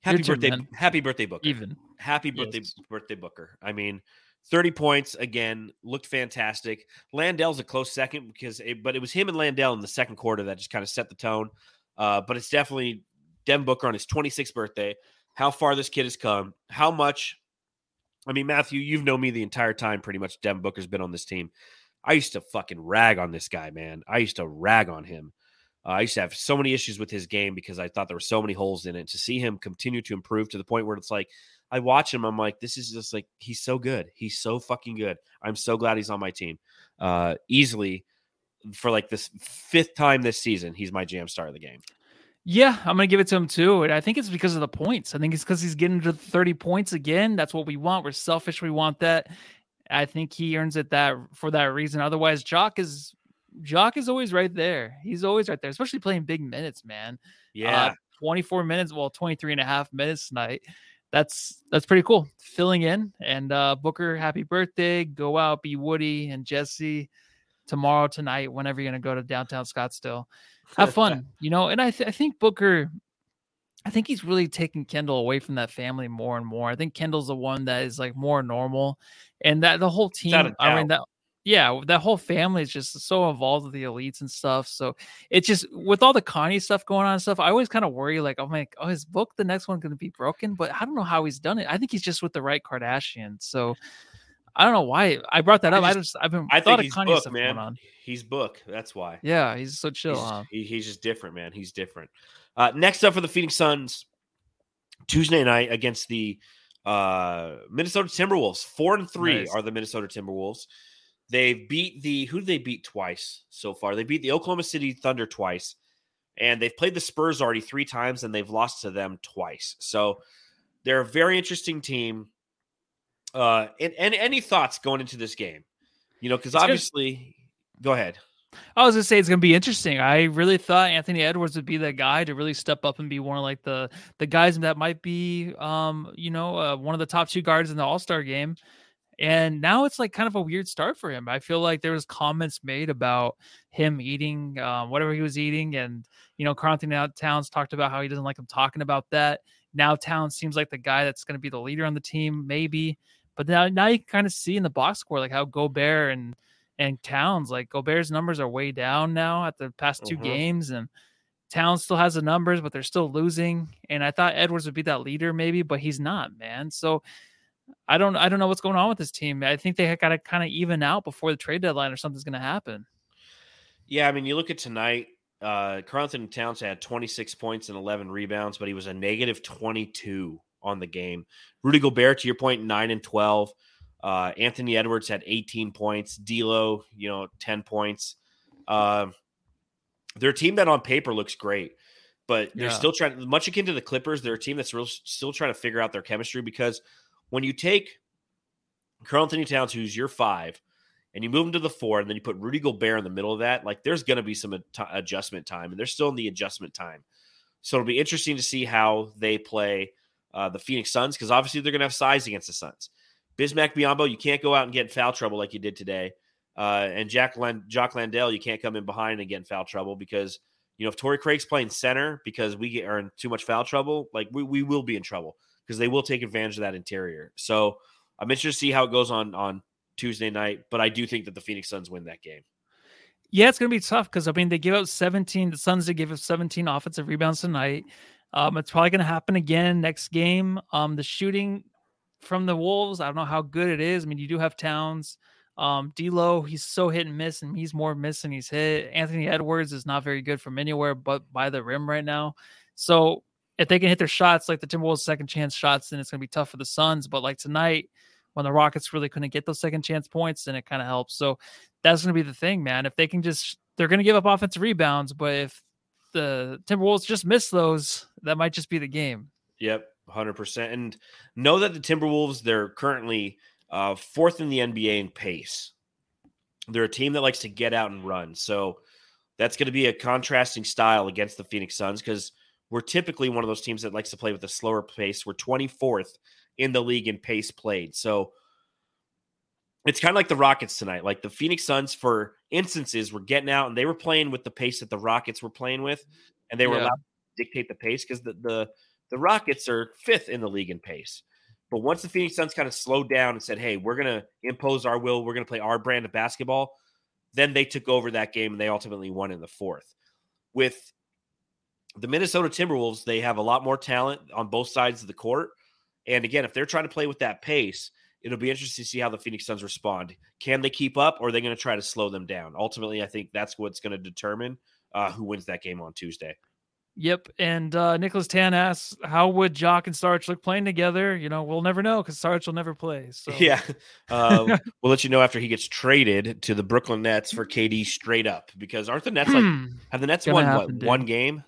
Happy Your birthday, man. happy birthday, Booker. even. Happy birthday, Yes. birthday, Booker. I mean, 30 points again, looked fantastic. Landale's a close second because, it, but it was him and Landale in the second quarter that just kind of set the tone. Uh, but it's definitely Dem Booker on his 26th birthday. How far this kid has come, how much. I mean, Matthew, you've known me the entire time. Pretty much, Dem Booker's been on this team. I used to fucking rag on this guy, man. I used to rag on him. Uh, I used to have so many issues with his game because I thought there were so many holes in it. To see him continue to improve to the point where it's like I watch him, I'm like, this is just like he's so good. He's so fucking good. I'm so glad he's on my team. Uh, easily for like this fifth time this season, he's my jam star of the game. Yeah, I'm gonna give it to him too. And I think it's because of the points. I think it's because he's getting to 30 points again. That's what we want. We're selfish. We want that. I think he earns it that for that reason. Otherwise, Jock is Jock is always right there. He's always right there, especially playing big minutes, man. Yeah. Uh, 24 minutes, well, 23 and a half minutes tonight. That's that's pretty cool. Filling in. And uh Booker, happy birthday. Go out, be Woody and Jessie tomorrow, tonight, whenever you're gonna go to downtown Scottsdale. Have fun, you know. And I th- I think Booker, I think he's really taking Kendall away from that family more and more. I think Kendall's the one that is like more normal, and that the whole team. I mean that yeah, that whole family is just so involved with the elites and stuff. So it's just with all the Kanye stuff going on and stuff, I always kind of worry like, I'm like, oh, his book, the next one going to be broken, but I don't know how he's done it. I think he's just with the right Kardashian. So I don't know why I brought that I up. I just- just, I've been I thought think of Kanye book, stuff man. going on. He's book. That's why. Yeah, he's so chill. He's, huh? he- he's just different, man. He's different. Uh, next up for the Phoenix Suns, Tuesday night against the uh, Minnesota Timberwolves. Four and three nice. are the Minnesota Timberwolves. They've beat the who did they beat twice so far? They beat the Oklahoma City Thunder twice, and they've played the Spurs already three times, and they've lost to them twice. So they're a very interesting team. Uh, and, and any thoughts going into this game? You know, because obviously, go ahead. I was gonna say it's gonna be interesting. I really thought Anthony Edwards would be the guy to really step up and be one of like the the guys that might be, um, you know, uh, one of the top two guards in the All Star game. And now it's like kind of a weird start for him. I feel like there was comments made about him eating um, whatever he was eating, and you know, Karl-Anthony Towns talked about how he doesn't like him talking about that. Now Towns seems like the guy that's going to be the leader on the team, maybe. But now, now you can kind of see in the box score like how Gobert and and Towns, like Gobert's numbers are way down now at the past 2 mm-hmm. games, and Towns still has the numbers, but they're still losing. And I thought Edwards would be that leader, maybe, but he's not, man. So I don't, I don't know what's going on with this team. I think they got to kind of even out before the trade deadline, or something's going to happen. Yeah, I mean, you look at tonight. Uh, Carlton Towns had 26 points and 11 rebounds, but he was a negative 22 on the game. Rudy Gobert, to your point, nine and 12. Uh, Anthony Edwards had 18 points. D'Lo, you know, 10 points. Uh, they're a team that on paper looks great, but they're yeah. still trying. Much akin to the Clippers, they're a team that's real, still trying to figure out their chemistry because when you take Karl-Anthony Towns, who's your five, and you move him to the four, and then you put Rudy Gobert in the middle of that, like there's going to be some ad- adjustment time, and they're still in the adjustment time. So it'll be interesting to see how they play uh, the Phoenix Suns because obviously they're going to have size against the Suns. Bismack Biyombo, you can't go out and get in foul trouble like you did today. Uh, and Jack Land- Jock Landale, you can't come in behind and get in foul trouble because you know if Torrey Craig's playing center because we get, are in too much foul trouble, like we, we will be in trouble because they will take advantage of that interior. So I'm interested to see how it goes on on Tuesday night, but I do think that the Phoenix Suns win that game. Yeah, it's going to be tough because I mean they give out 17. The Suns they give up 17 offensive rebounds tonight. Um, it's probably going to happen again next game. Um, the shooting from the Wolves. I don't know how good it is. I mean, you do have Towns. Um, D'Lo, he's so hit and miss, and he's more miss than he's hit. Anthony Edwards is not very good from anywhere but by the rim right now. So if they can hit their shots like the Timberwolves' second chance shots, then it's going to be tough for the Suns. But like tonight, when the Rockets really couldn't get those second chance points, then it kind of helps. So that's going to be the thing, man. If they can just, they're going to give up offensive rebounds, but if the Timberwolves just miss those, that might just be the game. Yep. 100%. And know that the Timberwolves, they're currently uh, fourth in the NBA in pace. They're a team that likes to get out and run. So that's going to be a contrasting style against the Phoenix Suns because we're typically one of those teams that likes to play with a slower pace. We're 24th in the league in pace played. So it's kind of like the Rockets tonight. Like the Phoenix Suns, for instances, were getting out and they were playing with the pace that the Rockets were playing with, and they were yeah. allowed to dictate the pace because the, the the Rockets are fifth in the league in pace. But once the Phoenix Suns kind of slowed down and said, hey, we're going to impose our will, we're going to play our brand of basketball, then they took over that game and they ultimately won in the fourth. With the Minnesota Timberwolves, they have a lot more talent on both sides of the court. And again, if they're trying to play with that pace, it'll be interesting to see how the Phoenix Suns respond. Can they keep up or are they going to try to slow them down? Ultimately, I think that's what's going to determine uh, who wins that game on Tuesday. Yep. And uh, Nicholas Tan asks, how would Jock and Sarge look playing together? You know, we'll never know because Sarge will never play. So. Yeah. Uh, we'll let you know after he gets traded to the Brooklyn Nets for KD straight up because aren't the Nets like, hmm. have the Nets won happen, what, one game?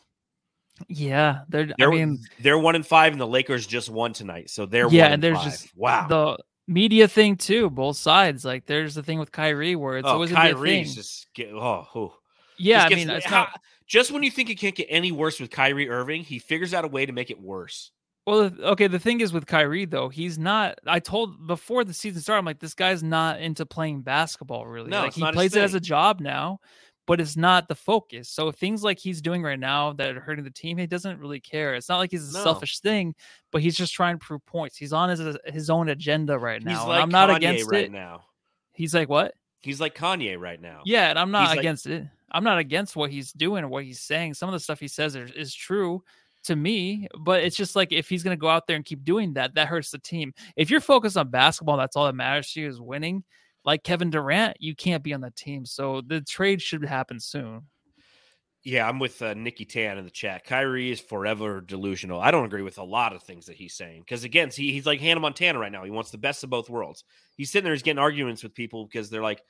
Yeah. They're, they're, I mean, they're one and five and the Lakers just won tonight. So they're yeah. and there's five. just, wow. The, media thing too, both sides. Like there's the thing with Kyrie where it's oh, always Kyrie's just get oh, oh. yeah. I mean, it's not, just when you think it can't get any worse with Kyrie Irving, he figures out a way to make it worse. Well, okay. The thing is with Kyrie though, he's not. I told before the season started, I'm like, this guy's not into playing basketball really. No, like he plays it as a job now, but it's not the focus. So things like he's doing right now that are hurting the team, he doesn't really care. It's not like he's a no. selfish thing, but he's just trying to prove points. He's on his uh, his own agenda right now. Like I'm not Kanye against right it. now. He's like what? He's like Kanye right now. Yeah, and I'm not He's against like, it. I'm not against what he's doing or what he's saying. Some of the stuff he says is, is true to me, but it's just like if he's going to go out there and keep doing that, that hurts the team. If you're focused on basketball, that's all that matters to you is winning. Like Kevin Durant, you can't be on the team. So the trade should happen soon. Yeah, I'm with uh, Nikki Tan in the chat. Kyrie is forever delusional. I don't agree with a lot of things that he's saying because again, he, he's like Hannah Montana right now. He wants the best of both worlds. He's sitting there, he's getting arguments with people because they're like,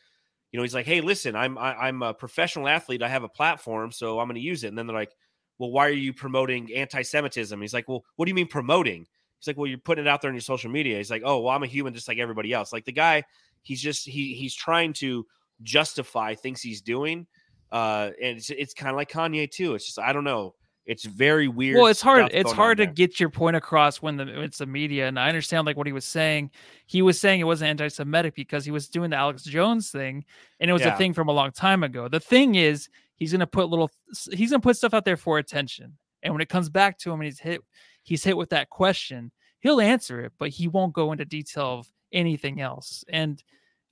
you know, he's like, "Hey, listen, I'm I, am i am a professional athlete. I have a platform, so I'm going to use it." And then they're like, "Well, why are you promoting anti-Semitism?" He's like, "Well, what do you mean promoting?" He's like, "Well, you're putting it out there on your social media." He's like, "Oh, well, I'm a human just like everybody else." Like the guy, he's just he he's trying to justify things he's doing uh, and it's, it's kind of like Kanye too. It's just I don't know. It's very weird. Well, it's hard. It's hard to get your point across when the it's the media, and I understand like what he was saying. He was saying it wasn't anti-Semitic because he was doing the Alex Jones thing, and it was yeah. a thing from a long time ago. The thing is, he's gonna put little, he's gonna put stuff out there for attention, and when it comes back to him and he's hit, he's hit with that question, he'll answer it, but he won't go into detail of anything else. And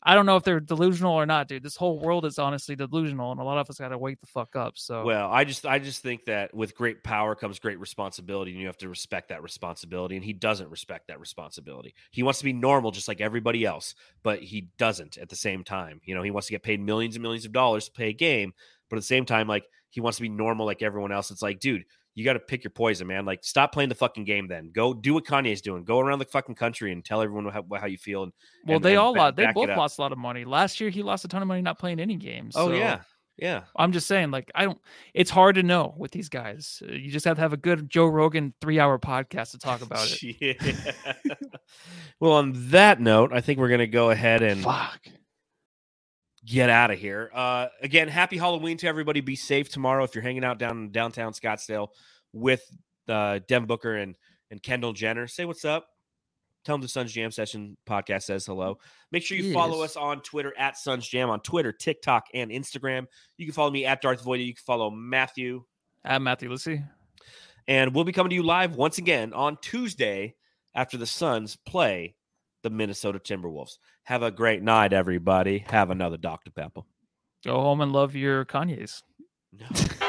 I don't know if they're delusional or not, dude. This whole world is honestly delusional, and a lot of us got to wake the fuck up. So, well, I just, I just think that with great power comes great responsibility, and you have to respect that responsibility. And he doesn't respect that responsibility. He wants to be normal, just like everybody else, but he doesn't. At the same time, you know, he wants to get paid millions and millions of dollars to play a game, but at the same time, like he wants to be normal like everyone else. It's like, dude, you got to pick your poison, man. Like, stop playing the fucking game. Then go do what Kanye's doing. Go around the fucking country and tell everyone how, how you feel. And well, and, they and all lost. They both lost a lot of money last year. He lost a ton of money not playing any games. Oh yeah, yeah. I'm just saying, like, I don't. It's hard to know with these guys. Uh, you just have to have a good Joe Rogan three hour podcast to talk about it. well, on that note, I think we're gonna go ahead and fuck get out of here. Uh, again, happy Halloween to everybody. Be safe tomorrow if you're hanging out down in downtown Scottsdale with uh, Devin Booker and and Kendall Jenner. Say what's up. Tell them the Suns Jam Session podcast says hello. Make sure you yes. follow us on Twitter at Suns Jam on Twitter, TikTok, and Instagram. You can follow me at Darth Voida. You can follow Matthew at Matthew Lucy. And we'll be coming to you live once again on Tuesday after the Suns play the Minnesota Timberwolves. Have a great night, everybody. Have another Dr. Pepper. Go home and love your Kanye's. No.